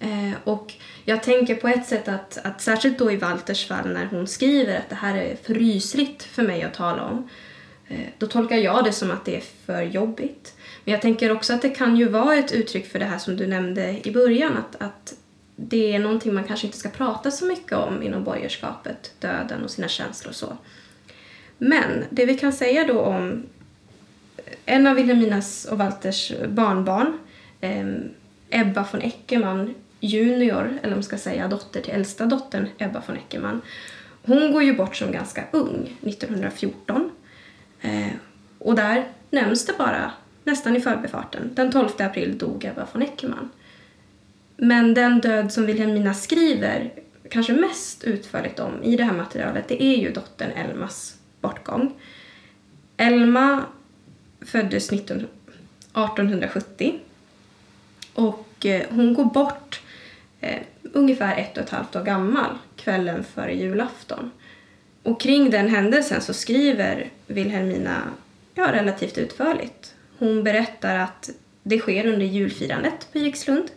Eh, och jag tänker på ett sätt att, att särskilt då i Walters fall när hon skriver att det här är för rysligt för mig att tala om. Eh, då tolkar jag det som att det är för jobbigt. Men jag tänker också att det kan ju vara ett uttryck för det här som du nämnde i början. Att, att det är någonting man kanske inte ska prata så mycket om inom borgerskapet, döden och sina känslor och så. Men det vi kan säga då om en av Wilhelminas och Walters barnbarn, eh, Ebba von Eckermann junior, eller om man ska säga dotter till äldsta dottern Ebba von Eckermann. Hon går ju bort som ganska ung, 1914. Eh, och där nämns det bara, nästan i förbifarten, den 12 april dog Ebba von Eckermann. Men den död som Wilhelmina skriver kanske mest utförligt om i det här materialet, det är ju dottern Elmas bortgång. Elma föddes 1870 och eh, hon går bort eh, ungefär ett och ett halvt år gammal kvällen före julafton. Och kring den händelsen så skriver Wilhelmina ja, relativt utförligt. Hon berättar att det sker under julfirandet på Erikslund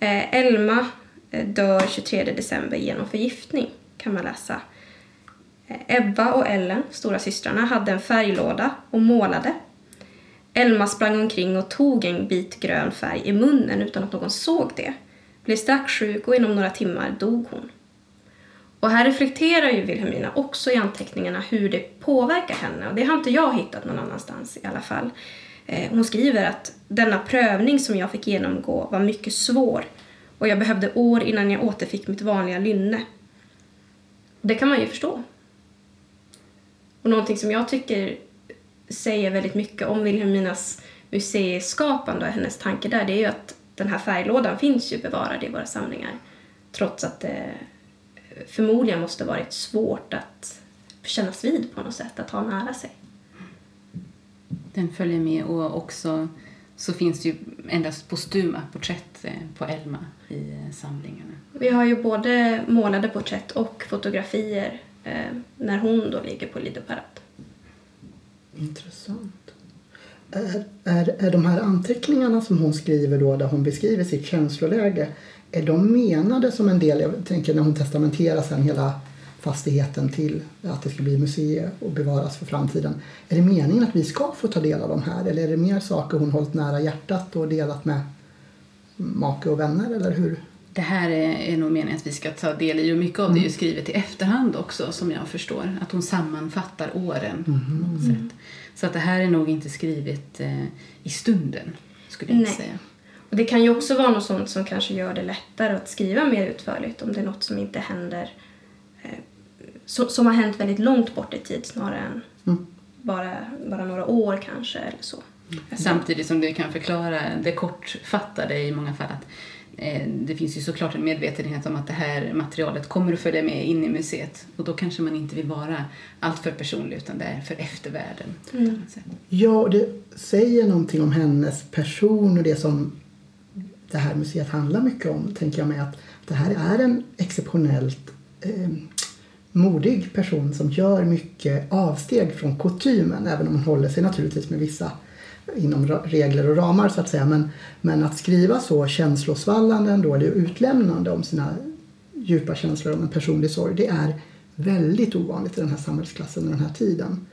Eh, Elma eh, dör 23 december genom förgiftning, kan man läsa. Eh, Ebba och Ellen, stora systrarna, hade en färglåda och målade. Elma sprang omkring och tog en bit grön färg i munnen utan att någon såg det. Blev strax sjuk och inom några timmar dog hon. Och här reflekterar ju Wilhelmina också i anteckningarna hur det påverkar henne och det har inte jag hittat någon annanstans i alla fall. Eh, hon skriver att denna prövning som jag fick genomgå var mycket svår och jag behövde år innan jag återfick mitt vanliga lynne. Det kan man ju förstå. Och någonting som jag tycker säger väldigt mycket om Wilhelminas museiskapande och hennes tanke där, det är ju att den här färglådan finns ju bevarad i våra samlingar. Trots att det förmodligen måste varit svårt att kännas vid på något sätt, att ha nära sig den följer med och också så finns det ju endast postuma porträtt eh, på Elma i eh, samlingarna. Vi har ju både målade porträtt och fotografier eh, när hon då ligger på Lidoparad. Intressant. Är, är, är de här anteckningarna som hon skriver då där hon beskriver sitt känsloläge är de menade som en del, jag tänker när hon testamenterar sen hela fastigheten till att det ska bli museum och bevaras för framtiden. Är det meningen att vi ska få ta del av de här eller är det mer saker hon hållit nära hjärtat och delat med make och vänner eller hur? Det här är, nog meningen att vi ska ta del i och mycket av det är ju mm. skrivet i efterhand också som jag förstår. Att hon sammanfattar åren på något sätt. Så att det här är nog inte skrivet eh, i stunden skulle jag Nej. säga. Och det kan ju också vara något sånt som kanske gör det lättare att skriva mer utförligt om det är något som inte händer som har hänt väldigt långt bort i tid snarare än mm. bara, bara några år kanske eller så. Mm. Samtidigt som du kan förklara det kortfattade i många fall att eh, det finns ju såklart en medvetenhet om att det här materialet kommer att följa med in i museet och då kanske man inte vill vara alltför personlig utan det är för eftervärlden. Mm. Ja, det säger någonting om hennes person och det som det här museet handlar mycket om, tänker jag mig att det här är en exceptionellt eh, modig person som gör mycket avsteg från kutymen även om hon håller sig naturligtvis med vissa inom regler och ramar så att säga. Men, men att skriva så känslosvallande ändå, eller utlämnande om sina djupa känslor om en personlig sorg, det är väldigt ovanligt i den här samhällsklassen och den här tiden.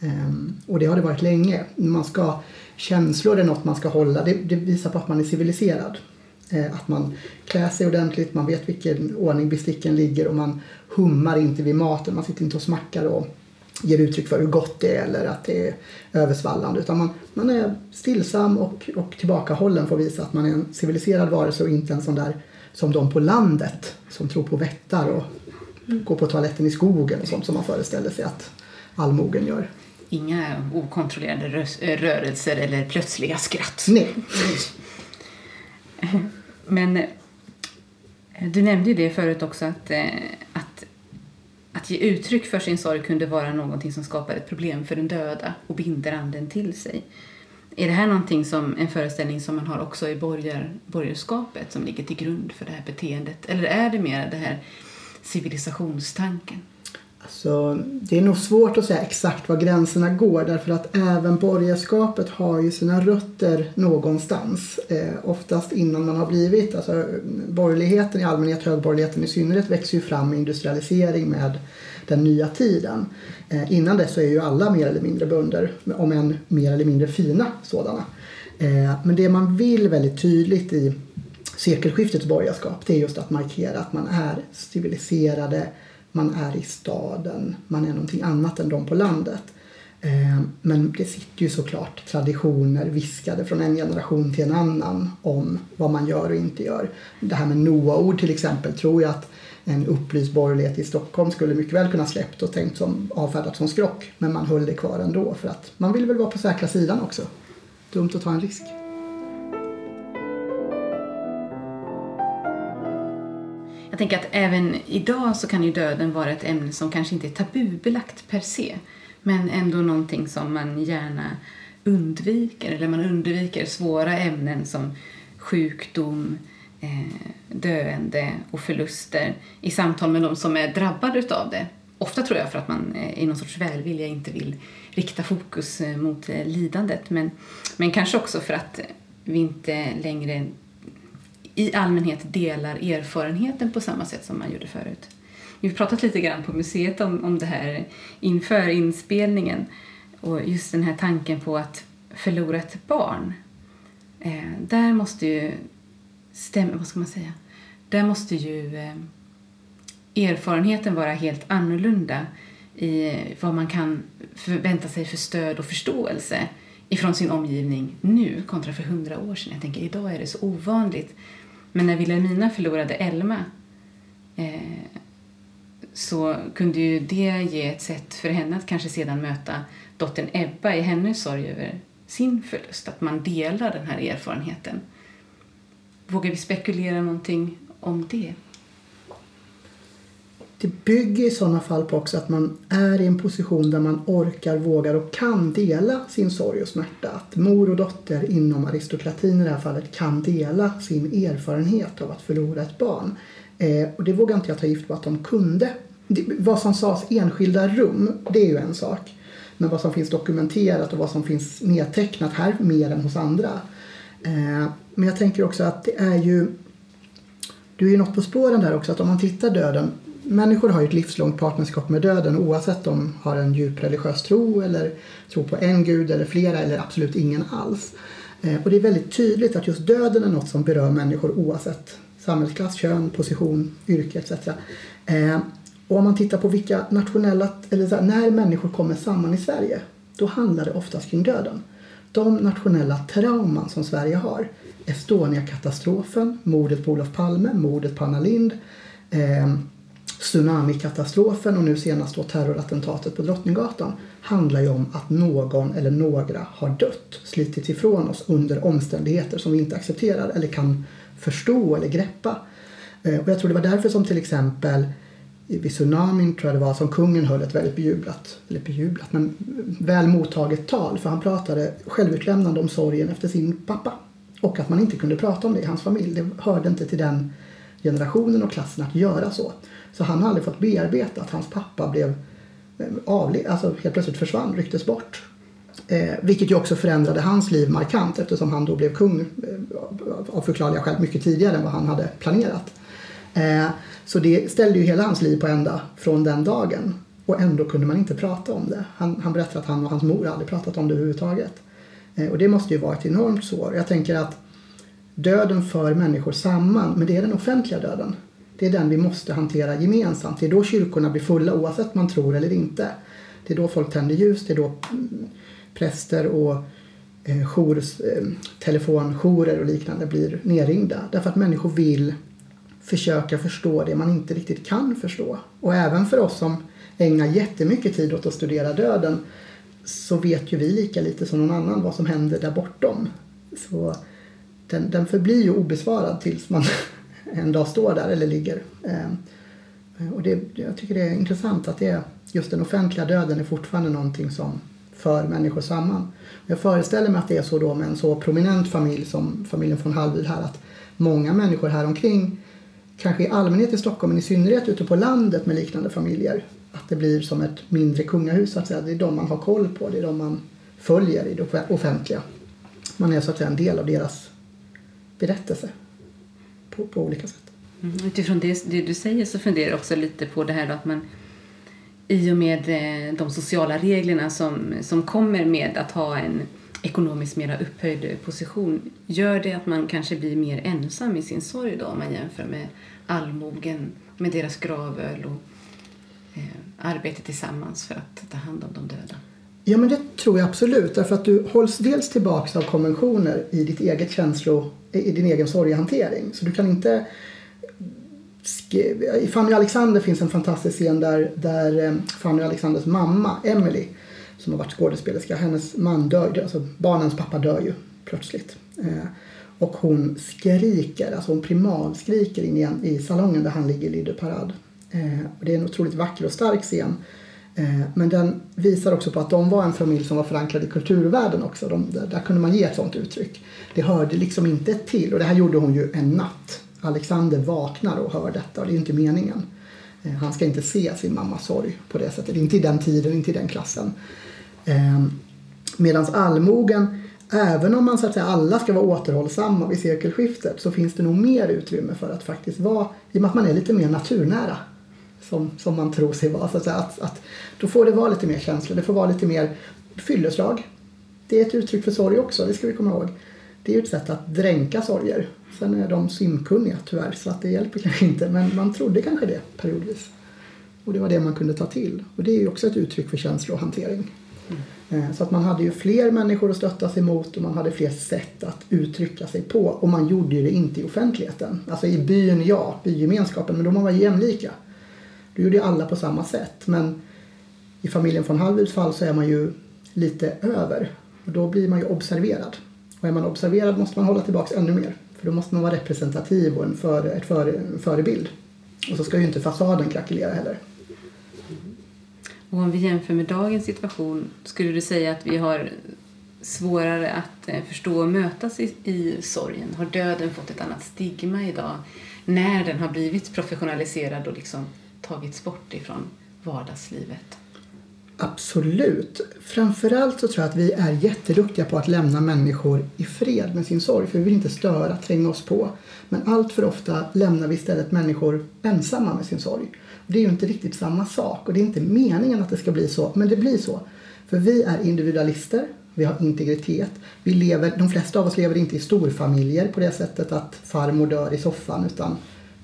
Um, och det har det varit länge. Man ska, känslor är något man ska hålla. Det, det visar på att man är civiliserad. Eh, att man klär sig ordentligt, man vet vilken ordning besticken ligger och man hummar inte vid maten. Man sitter inte och smackar och ger uttryck för hur gott det är eller att det är översvallande. Utan man, man är stillsam och, och tillbakahållen för att visa att man är en civiliserad varelse och inte en sån där som de på landet som tror på vättar och mm. går på toaletten i skogen och sånt som man föreställer sig att allmogen gör. Inga okontrollerade rörelser eller plötsliga skratt. Nej. Men du nämnde ju det förut också att, eh, att, ge uttryck för sin sorg kunde vara någonting som skapar ett problem för den döda och binder anden till sig. Är det här någonting som, en föreställning som man har också i borgar, borgerskapet som ligger till grund för det här beteendet? Eller är det mer det här civilisationstanken? Alltså, det är nog svårt att säga exakt var gränserna går därför att även borgerskapet har ju sina rötter någonstans. Eh, oftast innan man har blivit, alltså borgerligheten i allmänhet, högborgerligheten i synnerhet växer ju fram med industrialisering med den nya tiden. Eh, innan dess så är ju alla mer eller mindre bönder, om än mer eller mindre fina sådana. Eh, men det man vill väldigt tydligt i sekelskiftets borgerskap det är just att markera att man är civiliserade man är i staden, man är någonting annat än de på landet. Eh, men det sitter ju såklart traditioner viskade från en generation till en annan om vad man gör och inte gör. Det här med Noa-ord till exempel tror jag att en upplyst borgerlighet i Stockholm skulle mycket väl kunna släppt och tänkt som avfärdat som skrock. Men man höll det kvar ändå för att man vill väl vara på säkra sidan också. Dumt att ta en risk. Tänker att även idag så kan ju döden vara ett ämne som kanske inte är tabubelagt per se. Men ändå någonting som man gärna undviker. Eller man undviker svåra ämnen som sjukdom, eh, döende och förluster i samtal med de som är drabbade av det. Ofta tror jag för att man eh, i någon sorts välvilja inte vill rikta fokus eh, mot eh, lidandet. Men, men kanske också för att vi inte längre i allmänhet delar erfarenheten på samma sätt som man gjorde förut. Vi har pratat lite grann på museet om, om det här inför inspelningen och just den här tanken på att förlora ett barn. Eh, där måste ju stäm, vad ska man säga? Där måste ju eh, erfarenheten vara helt annorlunda i vad man kan förvänta sig för stöd och förståelse ifrån sin omgivning nu kontra för hundra år sedan. Jag tänker idag är det så ovanligt men när Vilhelmina förlorade Elma eh, så kunde ju det ge ett sätt för henne att kanske sedan möta dottern Ebba i hennes sorg över sin förlust. Att man delar den här erfarenheten. Vågar vi spekulera någonting om det? Det bygger i sådana fall på också att man är i en position där man orkar, vågar och kan dela sin sorg och smärta. Att mor och dotter inom aristokratin i det här fallet kan dela sin erfarenhet av att förlora ett barn. Eh, och det vågar inte jag ta gift på att de kunde. Det, vad som sades enskilda rum, det är ju en sak. Men vad som finns dokumenterat och vad som finns nedtecknat här mer än hos andra. Eh, men jag tänker också att det är ju du är ju något på spåren där också att om man tittar döden människor har ju ett livslångt partnerskap med döden oavsett om de har en djup religiös tro eller tror på en gud eller flera eller absolut ingen alls. Eh, och det är väldigt tydligt att just döden är något som berör människor oavsett samhällsklass, kön, position, yrke etc. Eh, och om man tittar på vilka nationella, eller när människor kommer samman i Sverige, då handlar det oftast kring döden. De nationella trauman som Sverige har, Estonia-katastrofen, mordet på Olof Palme, mordet på Anna Lindh, eh, tsunamikatastrofen och nu senast då terrorattentatet på Drottninggatan handlar ju om att någon eller några har dött, slitits ifrån oss under omständigheter som vi inte accepterar eller kan förstå eller greppa. Eh, och jag tror det var därför som till exempel vid tsunamin tror jag det var som kungen höll ett väldigt bejublat, eller bejublat, men väl mottaget tal för han pratade självutlämnande om sorgen efter sin pappa. Och att man inte kunde prata om det i hans familj. Det hörde inte till den generationen och klassen att göra så. Så han har aldrig fått bearbeta att hans pappa blev eh, avled, alltså helt plötsligt försvann, rycktes bort. Eh, vilket ju också förändrade hans liv markant eftersom han då blev kung eh, av förklarliga skäl mycket tidigare än vad han hade planerat. Eh, så det ställde ju hela hans liv på ända från den dagen. Och ändå kunde man inte prata om det. Han, han berättar att han och hans mor aldrig pratat om det överhuvudtaget. Eh, och det måste ju vara ett enormt sår. Jag tänker att döden för människor samman, men det är den offentliga döden. Det är den vi måste hantera gemensamt. Det är då kyrkorna blir fulla oavsett man tror eller inte. Det är då folk tänder ljus, det är då mm, präster och eh, eh, telefonjourer och liknande blir nerringda. Därför att människor vill försöka förstå det man inte riktigt kan förstå. Och även för oss som ägnar jättemycket tid åt att studera döden så vet ju vi lika lite som någon annan vad som händer där bortom. Så den, den förblir ju obesvarad tills man en dag står där eller ligger. Ehm, och det, jag tycker det är intressant att det är, just den offentliga döden är fortfarande någonting som för människor samman. Jag föreställer mig att det är så då med en så prominent familj som familjen från Hallwyl här att många människor här omkring kanske i allmänhet i Stockholm men i synnerhet ute på landet med liknande familjer att det blir som ett mindre kungahus så att säga. Det är de man har koll på, det är de man följer i det offentliga. Man är så att säga en del av deras berättelse på, på olika sätt. Mm, utifrån det, det, du säger så funderar jag också lite på det här att man i och med eh, de sociala reglerna som, som kommer med att ha en ekonomiskt mer upphöjd position gör det att man kanske blir mer ensam i sin sorg då om man jämför med allmogen med deras gravöl och eh, arbete tillsammans för att ta hand om de döda. Ja men det tror jag absolut därför att du hålls dels tillbaks av konventioner i ditt eget känslo, i din egen sorgehantering. Så du kan inte i Fanny och Alexander finns en fantastisk scen där, där eh, Fanny och Alexanders mamma, Emily, som har varit skådespelerska, hennes man dör, alltså barnens pappa dör ju plötsligt. Eh, och hon skriker, alltså hon primalskriker in igen i salongen där han ligger i Lider parad. Eh, och det är en otroligt vacker och stark scen. Eh, men den visar också på att de var en familj som var förankrad i kulturvärlden också. De, där, där, kunde man ge ett sånt uttryck. Det hörde liksom inte till och det här gjorde hon ju en natt. Alexander vaknar och hör detta och det är inte meningen. Eh, han ska inte se sin mammas sorg på det sättet. Inte i den tiden, inte i den klassen. Ehm, Medan allmogen, även om man så att säga alla ska vara återhållsamma vid sekelskiftet så finns det nog mer utrymme för att faktiskt vara, i och med att man är lite mer naturnära som, som man tror sig vara. Så att, att, att, då får det vara lite mer känslor, det får vara lite mer fylleslag. Det är ett uttryck för sorg också, det ska vi komma ihåg. Det är ju ett sätt att dränka sorger. Sen är de simkunniga tyvärr så att det hjälper kanske inte men man trodde kanske det periodvis. Och det var det man kunde ta till. Och det är ju också ett uttryck för känslohantering. Mm. Så att man hade ju fler människor att stötta sig mot och man hade fler sätt att uttrycka sig på. Och man gjorde ju det inte i offentligheten. Alltså i byn, ja, bygemenskapen, men då man var jämlika. Då gjorde alla på samma sätt. Men i familjen von Hallwyls fall så är man ju lite över. Och då blir man ju observerad. Och är man observerad måste man hålla tillbaka ännu mer. För då måste man vara representativ och en, före, ett före, en förebild. Och så ska ju inte fasaden krackelera heller. Och om vi jämför med dagens situation, skulle du säga att vi har svårare att eh, förstå och mötas i, i sorgen? Har döden fått ett annat stigma idag när den har blivit professionaliserad och liksom tagits bort ifrån vardagslivet? Absolut. Framförallt så tror jag att vi är jätteduktiga på att lämna människor i fred med sin sorg för vi vill inte störa, tränga oss på. Men allt för ofta lämnar vi istället människor ensamma med sin sorg. Det är ju inte riktigt samma sak och det är inte meningen att det ska bli så, men det blir så. För vi är individualister, vi har integritet. Vi lever, de flesta av oss lever inte i storfamiljer på det sättet att farmor dör i soffan utan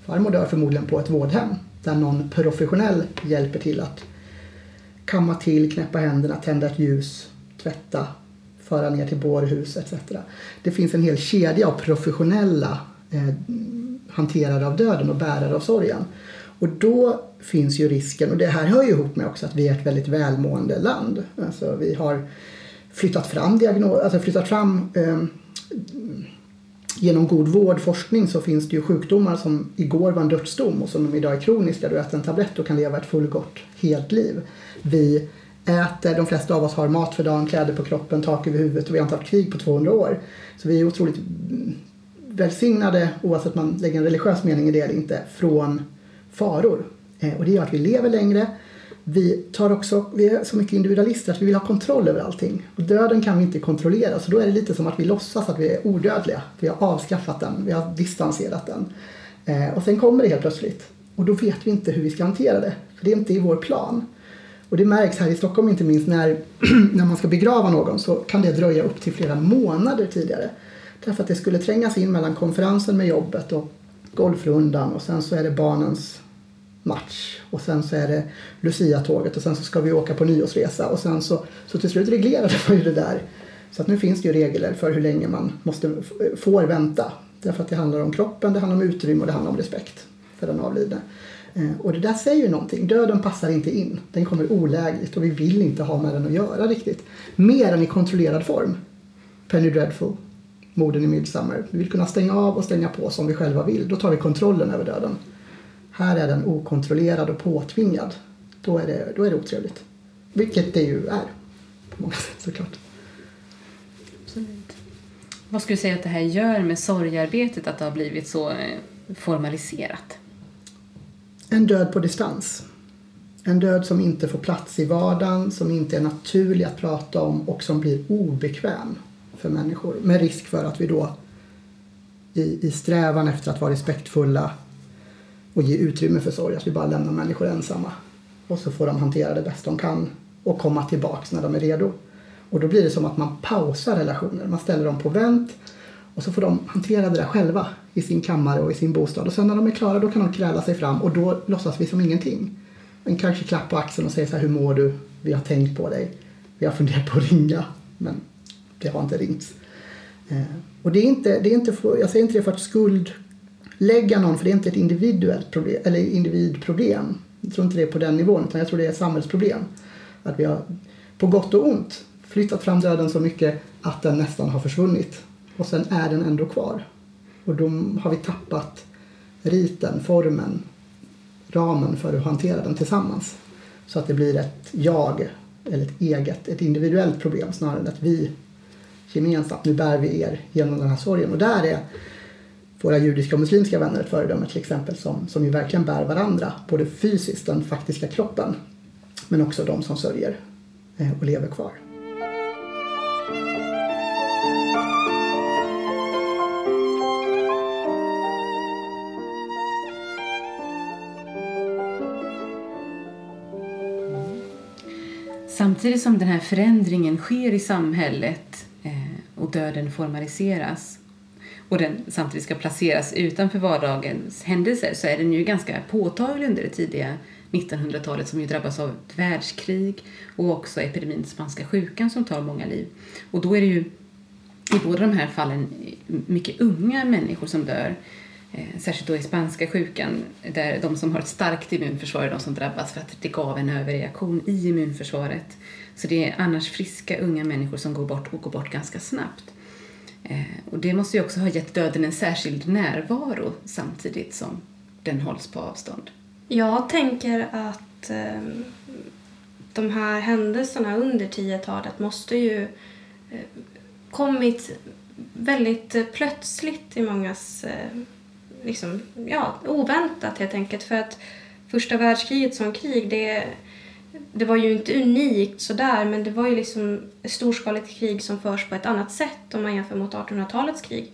farmor dör förmodligen på ett vårdhem där någon professionell hjälper till att kamma till, knäppa händerna, tända ett ljus, tvätta, föra ner till bårhus etc. Det finns en hel kedja av professionella eh, hanterare av döden och bärare av sorgen. Och då finns ju risken, och det här hör ju ihop med också att vi är ett väldigt välmående land. Alltså vi har flyttat fram, diagnos, alltså flyttat fram eh, genom god vård, forskning så finns det ju sjukdomar som igår var en dödsdom och som idag är kroniska. Du äter en tablett och kan leva ett fullgott helt liv. Vi äter, de flesta av oss har mat för dagen, kläder på kroppen, tak över huvudet och vi har inte haft krig på 200 år. Så vi är otroligt välsignade, oavsett om man lägger en religiös mening i det eller inte, från faror. Eh, och det gör att vi lever längre. Vi, tar också, vi är så mycket individualister att vi vill ha kontroll över allting. Och döden kan vi inte kontrollera så då är det lite som att vi låtsas att vi är odödliga. Vi har avskaffat den, vi har distanserat den. Eh, och sen kommer det helt plötsligt. Och då vet vi inte hur vi ska hantera det. För det är inte i vår plan. Och det märks här i Stockholm inte minst när, när man ska begrava någon så kan det dröja upp till flera månader tidigare. Därför att det skulle trängas in mellan konferensen med jobbet och golfrundan och sen så är det barnens match och sen så är det Lucia-tåget och sen så ska vi åka på nyårsresa och sen så, så till slut reglerade man ju det där. Så att nu finns det ju regler för hur länge man måste, får vänta. Därför att det handlar om kroppen, det handlar om utrymme och det handlar om respekt för den avlidne. Eh, och det där säger ju någonting. Döden passar inte in. Den kommer olägligt och vi vill inte ha med den att göra riktigt. Mer än i kontrollerad form. Penny Dreadful, morden i Midsummer. Vi vill kunna stänga av och stänga på som vi själva vill. Då tar vi kontrollen över döden. Här är den okontrollerad och påtvingad. Då är det, då är det otrevligt. Vilket det ju är på många sätt såklart. Absolut. Vad skulle du säga att det här gör med sorgarbetet, att det har blivit så eh, formaliserat? En död på distans. En död som inte får plats i vardagen, som inte är naturlig att prata om och som blir obekväm för människor. Med risk för att vi då i, i strävan efter att vara respektfulla och ge utrymme för sorg, att vi bara lämnar människor ensamma. Och så får de hantera det bäst de kan och komma tillbaks när de är redo. Och då blir det som att man pausar relationer. Man ställer dem på vänt och så får de hantera det där själva i sin kammare och i sin bostad. Och sen när de är klara då kan de kräla sig fram och då låtsas vi som ingenting. En kanske klapp på axeln och säger så här, hur mår du? Vi har tänkt på dig. Vi har funderat på att ringa, men det har inte ringts. Eh, och det är inte, det är inte för, jag säger inte det för att skuld Lägga någon, för det är inte ett individuellt problem, eller individproblem. Jag tror inte det är på den nivån, utan jag tror det är ett samhällsproblem. Att vi har, på gott och ont, flyttat fram döden så mycket att den nästan har försvunnit. Och sen är den ändå kvar. Och då har vi tappat riten, formen, ramen för att hantera den tillsammans. Så att det blir ett jag, eller ett eget, ett individuellt problem snarare än att vi gemensamt, nu bär vi er genom den här sorgen. Och där är våra judiska och muslimska vänner ett föredöme till exempel som, som ju verkligen bär varandra, både fysiskt, den faktiska kroppen, men också de som sörjer eh, och lever kvar. Samtidigt som den här förändringen sker i samhället eh, och döden formaliseras och den samtidigt ska placeras utanför vardagens händelser så är den ju ganska påtaglig under det tidiga 1900-talet som ju drabbas av ett världskrig och också epidemin spanska sjukan som tar många liv. Och då är det ju i båda de här fallen mycket unga människor som dör. Eh, särskilt då i spanska sjukan där de som har ett starkt immunförsvar är de som drabbas för att det gav en överreaktion i immunförsvaret. Så det är annars friska unga människor som går bort och går bort ganska snabbt. Eh, och det måste ju också ha gett döden en särskild närvaro samtidigt som den hålls på avstånd. Jag tänker att eh, de här händelserna under 10-talet måste ju eh, kommit väldigt plötsligt i mångas eh, liksom, ja, oväntat helt enkelt. För att första världskriget som krig, det, det var ju inte unikt sådär men det var ju liksom ett storskaligt krig som förs på ett annat sätt om man jämför mot 1800-talets krig.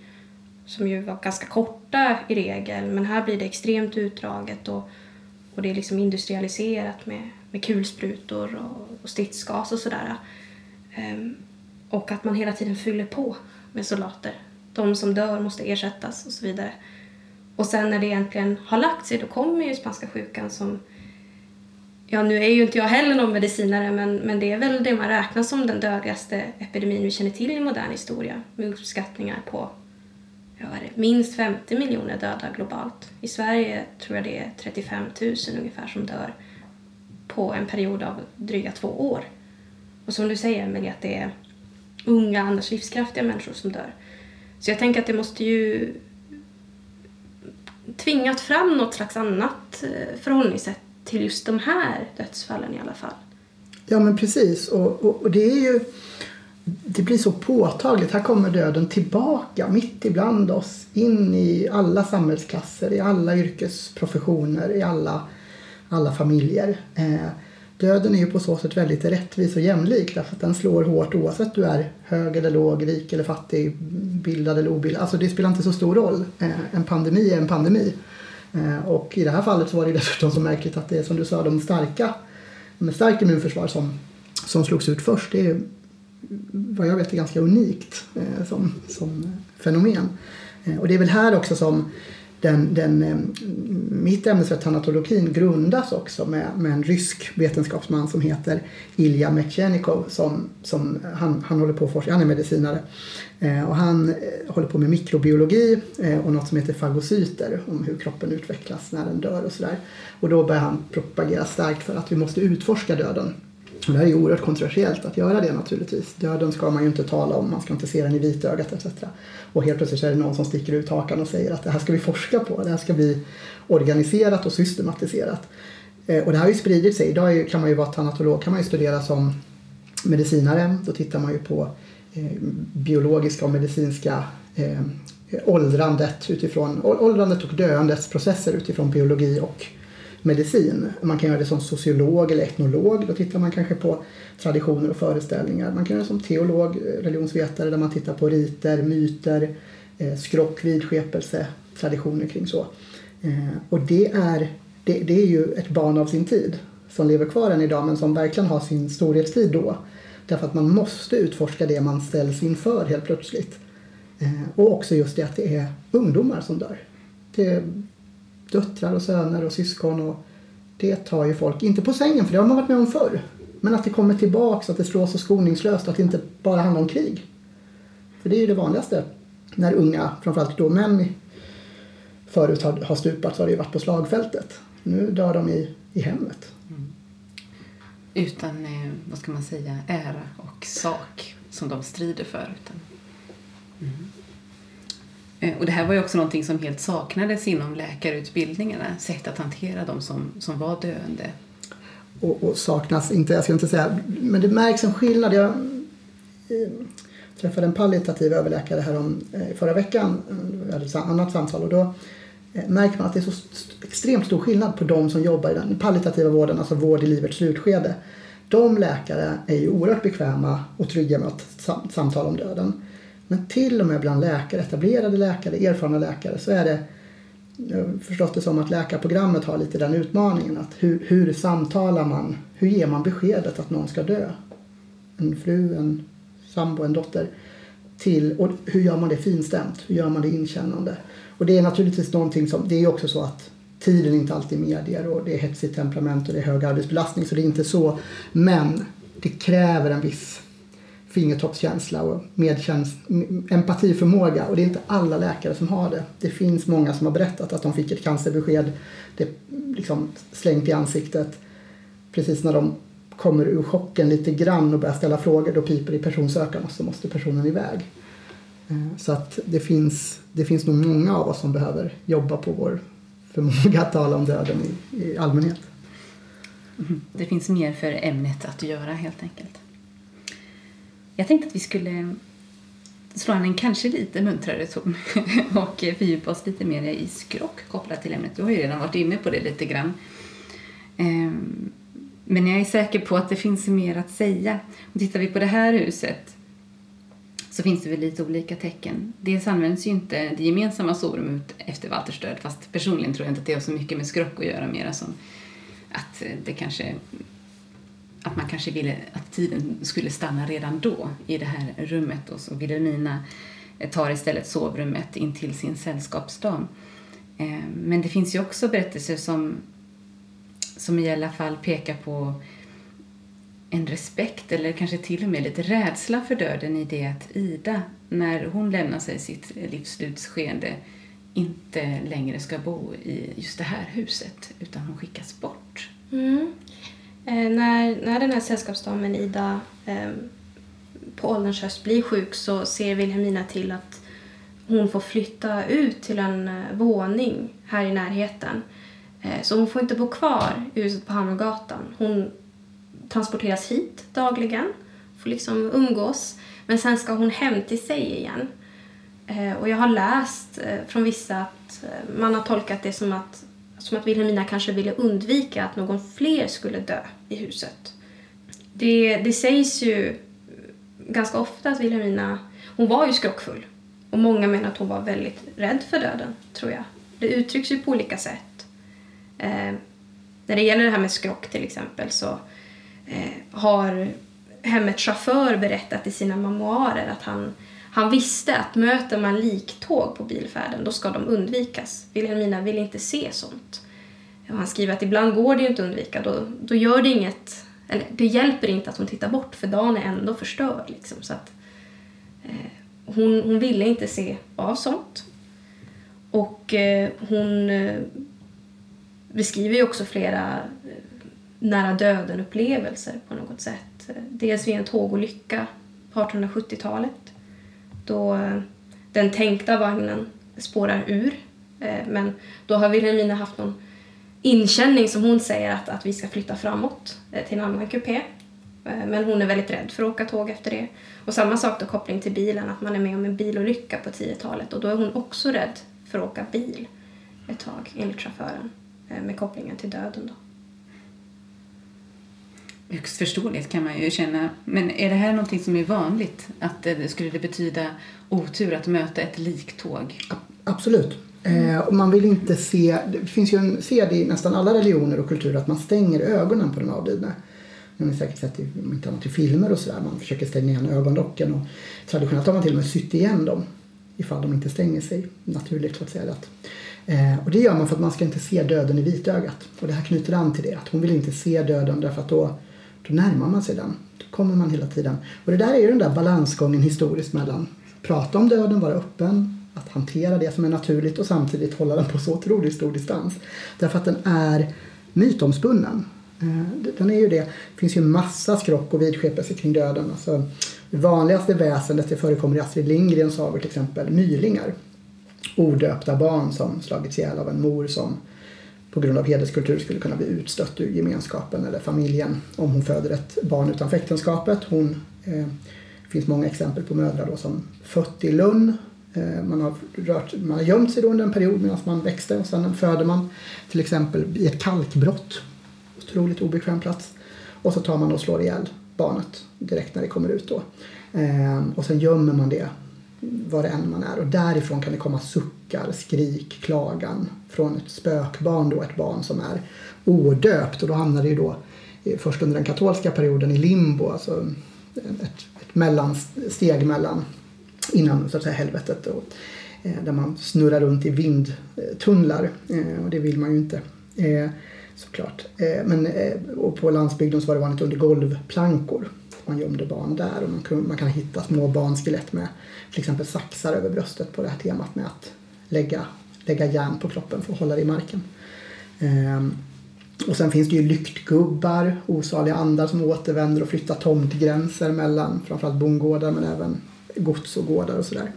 Som ju var ganska korta i regel men här blir det extremt utdraget och, och det är liksom industrialiserat med, med kulsprutor och, och stridsgas och sådär. Ehm, och att man hela tiden fyller på med soldater. De som dör måste ersättas och så vidare. Och sen när det egentligen har lagt sig då kommer ju spanska sjukan som Ja, nu är ju inte jag heller någon medicinare men, men det är väl det man räknar som den dödligaste epidemin vi känner till i modern historia med uppskattningar på ja, vad är det, minst 50 miljoner döda globalt. I Sverige tror jag det är 35 000 ungefär som dör på en period av dryga två år. Och som du säger Emelie, att det är unga, annars livskraftiga människor som dör. Så jag tänker att det måste ju tvingat fram något slags annat eh, förhållningssätt till just de här dödsfallen i alla fall. Ja men precis och, och, och, det är ju det blir så påtagligt. Här kommer döden tillbaka mitt ibland oss in i alla samhällsklasser, i alla yrkesprofessioner, i alla, alla familjer. Eh, döden är ju på så sätt väldigt rättvis och jämlik därför att den slår hårt oavsett du är hög eller låg, rik eller fattig, bildad eller obildad. Alltså det spelar inte så stor roll. Eh, en pandemi är en pandemi. Eh, och i det här fallet så var det dessutom så märkligt att det är som du sa de starka med starkt immunförsvar som, som slogs ut först. Det är vad jag vet är ganska unikt eh, som, som fenomen. Eh, och det är väl här också som den, den, eh, mitt ämnesfält tanatologin grundas också med, med en rysk vetenskapsman som heter Ilja Mechnikov som, som han, han håller på att forska, han är medicinare eh, och han eh, håller på med mikrobiologi eh, och något som heter fagocyter om hur kroppen utvecklas när den dör och sådär. Och då börjar han propagera starkt för att vi måste utforska döden. Och det här är ju oerhört kontroversiellt att göra det naturligtvis. Döden ska man ju inte tala om, man ska inte se den i vitögat etc. Och helt plötsligt så är det någon som sticker ut hakan och säger att det här ska vi forska på, det här ska bli organiserat och systematiserat. Eh, och det här har ju spridit sig. Idag kan man ju vara tanatolog, kan man ju studera som medicinare. Då tittar man ju på eh, biologiska och medicinska eh, åldrandet utifrån åldrandet och döendets processer utifrån biologi och medicin. Man kan göra det som sociolog eller etnolog. Då tittar man kanske på traditioner och föreställningar. Man kan göra det som teolog, eh, religionsvetare där man tittar på riter, myter, eh, skrock, vidskepelse, traditioner kring så. Eh, och det är, det, det är ju ett barn av sin tid som lever kvar än idag men som verkligen har sin storhetstid då. Därför att man måste utforska det man ställs inför helt plötsligt. Och också just det att det är ungdomar som dör. Det döttrar och söner och syskon och det tar ju folk, inte på sängen för det har man varit med om förr. Men att det kommer tillbaks, att det slås så skoningslöst, att det inte bara handlar om krig. För det är ju det vanligaste när unga, framförallt då män förut har, har stupat så har det ju varit på slagfältet. Nu dör de i, i hemmet. Mm. Utan, eh, vad ska man säga, ära och sak som de strider för. Utan, Eh, och det här var ju också någonting som helt saknades inom läkarutbildningarna, sätt att hantera de som, som var döende. Och, och, saknas inte, jag ska inte säga, men det märks en skillnad. Jag eh, träffade en palliativ överläkare här om, eh, förra veckan, vi hade ett annat samtal och då eh, märker man att det är så extremt stor skillnad på de som jobbar i den palliativa vården, alltså vård i livets slutskede. De läkare är ju oerhört bekväma och trygga med att samtala om döden. Men till och med bland läkare, etablerade läkare, erfarna läkare så är det jag har förstått det som att läkarprogrammet har lite den utmaningen att hur, hur samtalar man, hur ger man beskedet att någon ska dö? En fru, en sambo, en dotter. Till, och hur gör man det finstämt? Hur gör man det inkännande? Och det är naturligtvis någonting som, det är också så att tiden inte alltid medier och det är hetsigt temperament och det är hög arbetsbelastning så det är inte så. Men det kräver en viss fingertoppskänsla och medkäns empatiförmåga och det är inte alla läkare som har det. Det finns många som har berättat att de fick ett cancerbesked det liksom slängt i ansiktet precis när de kommer ur chocken lite grann och börjar ställa frågor då piper i personsökaren och så måste personen iväg. Eh, så att det finns, det finns nog många av oss som behöver jobba på vår förmåga att tala om döden i, i allmänhet. Mm. Det finns mer för ämnet att göra helt enkelt. Jag tänkte att vi skulle slå an en kanske lite muntrare ton och fördjupa oss lite mer i skrock kopplat till ämnet. Du har ju redan varit inne på det lite grann. Ehm, men jag är säker på att det finns mer att säga. Och tittar vi på det här huset så finns det väl lite olika tecken. Dels används ju inte det gemensamma sovrummet efter Walters död fast personligen tror jag inte att det har så mycket med skrock att göra mera som att det kanske att man kanske ville att tiden skulle stanna redan då i det här rummet och så Wilhelmina eh, tar istället sovrummet in till sin sällskapsdam. Eh, men det finns ju också berättelser som, som i alla fall pekar på en respekt eller kanske till och med lite rädsla för döden i det att Ida, när hon lämnar sig sitt livsslutskeende, inte längre ska bo i just det här huset utan hon skickas bort. Mm. Eh, när, när den här sällskapsdamen Ida eh, på ålderns höst blir sjuk så ser Wilhelmina till att hon får flytta ut till en eh, våning här i närheten. Eh, så hon får inte bo kvar i huset på Hammargatan. Hon transporteras hit dagligen, får liksom umgås. Men sen ska hon hem till sig igen. Eh, och jag har läst eh, från vissa att eh, man har tolkat det som att som att Wilhelmina kanske ville undvika att någon fler skulle dö i huset. Det, det sägs ju ganska ofta att Wilhelmina, hon var ju skrockfull. Och många menar att hon var väldigt rädd för döden, tror jag. Det uttrycks ju på olika sätt. Eh, när det gäller det här med skrock till exempel så eh, har hemmets chaufför berättat i sina memoarer att han, han visste att möter man liktåg på bilfärden då ska de undvikas. Vilhelmina vill inte se sånt. Och han skriver att ibland går det ju inte att undvika. Då, då gör det inget, eller det hjälper inte att hon tittar bort för dagen är ändå förstörd. Liksom, så att, eh, hon, hon ville inte se av sånt. Och eh, hon eh, beskriver ju också flera eh, nära döden-upplevelser på något sätt. Dels vid en tågolycka på 1870-talet då den tänkta vagnen spårar ur. Eh, men då har Wilhelmina haft någon inkänning som hon säger att, att vi ska flytta framåt eh, till en annan kupé. Eh, men hon är väldigt rädd för att åka tåg efter det. Och samma sak då koppling till bilen, att man är med om en bilolycka på 10-talet och då är hon också rädd för att åka bil ett tag enligt chauffören. Med kopplingen till döden. Då. Högst förståeligt kan man ju känna. Men är det här någonting som är vanligt? Att det, skulle det betyda otur att möta ett liktåg? Absolut. Eh, och man vill inte se, det finns ju en sed i nästan alla religioner och kulturer att man stänger ögonen på den avlidne. Det har säkert sett i, inte annat i filmer och sådär. Man försöker stänga igen ögonlocken och traditionellt har man till och med sytt igen dem ifall de inte stänger sig naturligt så att säga. Att Eh, och det gör man för att man ska inte se döden i vitögat. Och det här knyter an till det. Att hon vill inte se döden därför att då, då närmar man sig den. Då kommer man hela tiden. Och det där är ju den där balansgången historiskt mellan prata om döden, vara öppen, att hantera det som är naturligt och samtidigt hålla den på så otroligt stor distans. Därför att den är mytomspunnen. Eh, den är ju det. Det finns ju massa skrock och vidskepelse kring döden. Alltså, det vanligaste väsendet det förekommer i Astrid Lindgrens sagor till exempel mylingar odöpta barn som slagits ihjäl av en mor som på grund av hederskultur skulle kunna bli utstött ur gemenskapen eller familjen om hon föder ett barn utanför äktenskapet. Hon, eh, det finns många exempel på mödrar då som fött i Lund. Eh, man, har rört, man har gömt sig då under en period medan man växte och sen föder man till exempel i ett kalkbrott. Otroligt obekväm plats. Och så tar man och slår ihjäl barnet direkt när det kommer ut då. Eh, och sen gömmer man det vad det än man är. Och därifrån kan det komma suckar, skrik, klagan från ett spökbarn då, ett barn som är odöpt. Och då hamnar det ju då först under den katolska perioden i limbo, alltså ett, ett mellansteg mellan innan så att säga helvetet och, eh, där man snurrar runt i vindtunnlar eh, och det vill man ju inte eh, såklart. Men, och på landsbygden så var det vanligt under golvplankor man gömde barn där och man kan, man kan hitta små barnskelett med till exempel saxar över bröstet på det här temat med att lägga, lägga järn på kroppen för att hålla det i marken. Ehm, och sen finns det ju lyktgubbar, osaliga andar som återvänder och flyttar tomtgränser mellan framförallt bondgårdar men även gods och gårdar och sådär.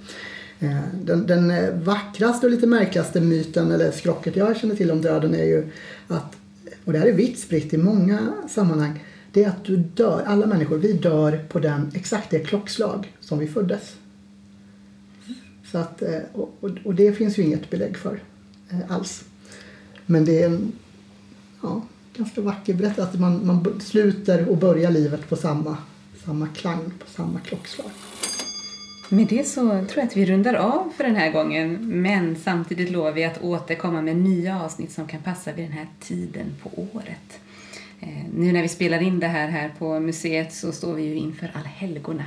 Ehm, den, den eh, vackraste och lite märkligaste myten eller skrocket jag känner till om döden är ju att, och det här är vitt spritt i många sammanhang, det är att du dör, alla människor, vi dör på den, exakt det klockslag som vi föddes. Så att, eh, och, och det finns ju inget belägg för eh, alls. Men det är en ja, ganska vacker berättelse att man, man sluter och börjar livet på samma, samma klang, på samma klockslag. Med det så tror jag att vi rundar av för den här gången men samtidigt lovar vi att återkomma med nya avsnitt som kan passa vid den här tiden på året. Eh, nu när vi spelar in det här här på museet så står vi ju inför allhelgona.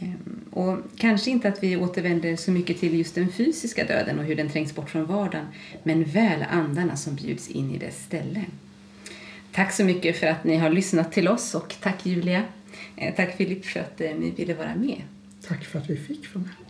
Eh, och kanske inte att vi återvänder så mycket till just den fysiska döden och hur den trängs bort från vardagen, men väl andarna som bjuds in i dess ställe. Tack så mycket för att ni har lyssnat till oss och tack Julia. Eh, tack Filip för att ni ville vara med. Tack för att vi fick vara med.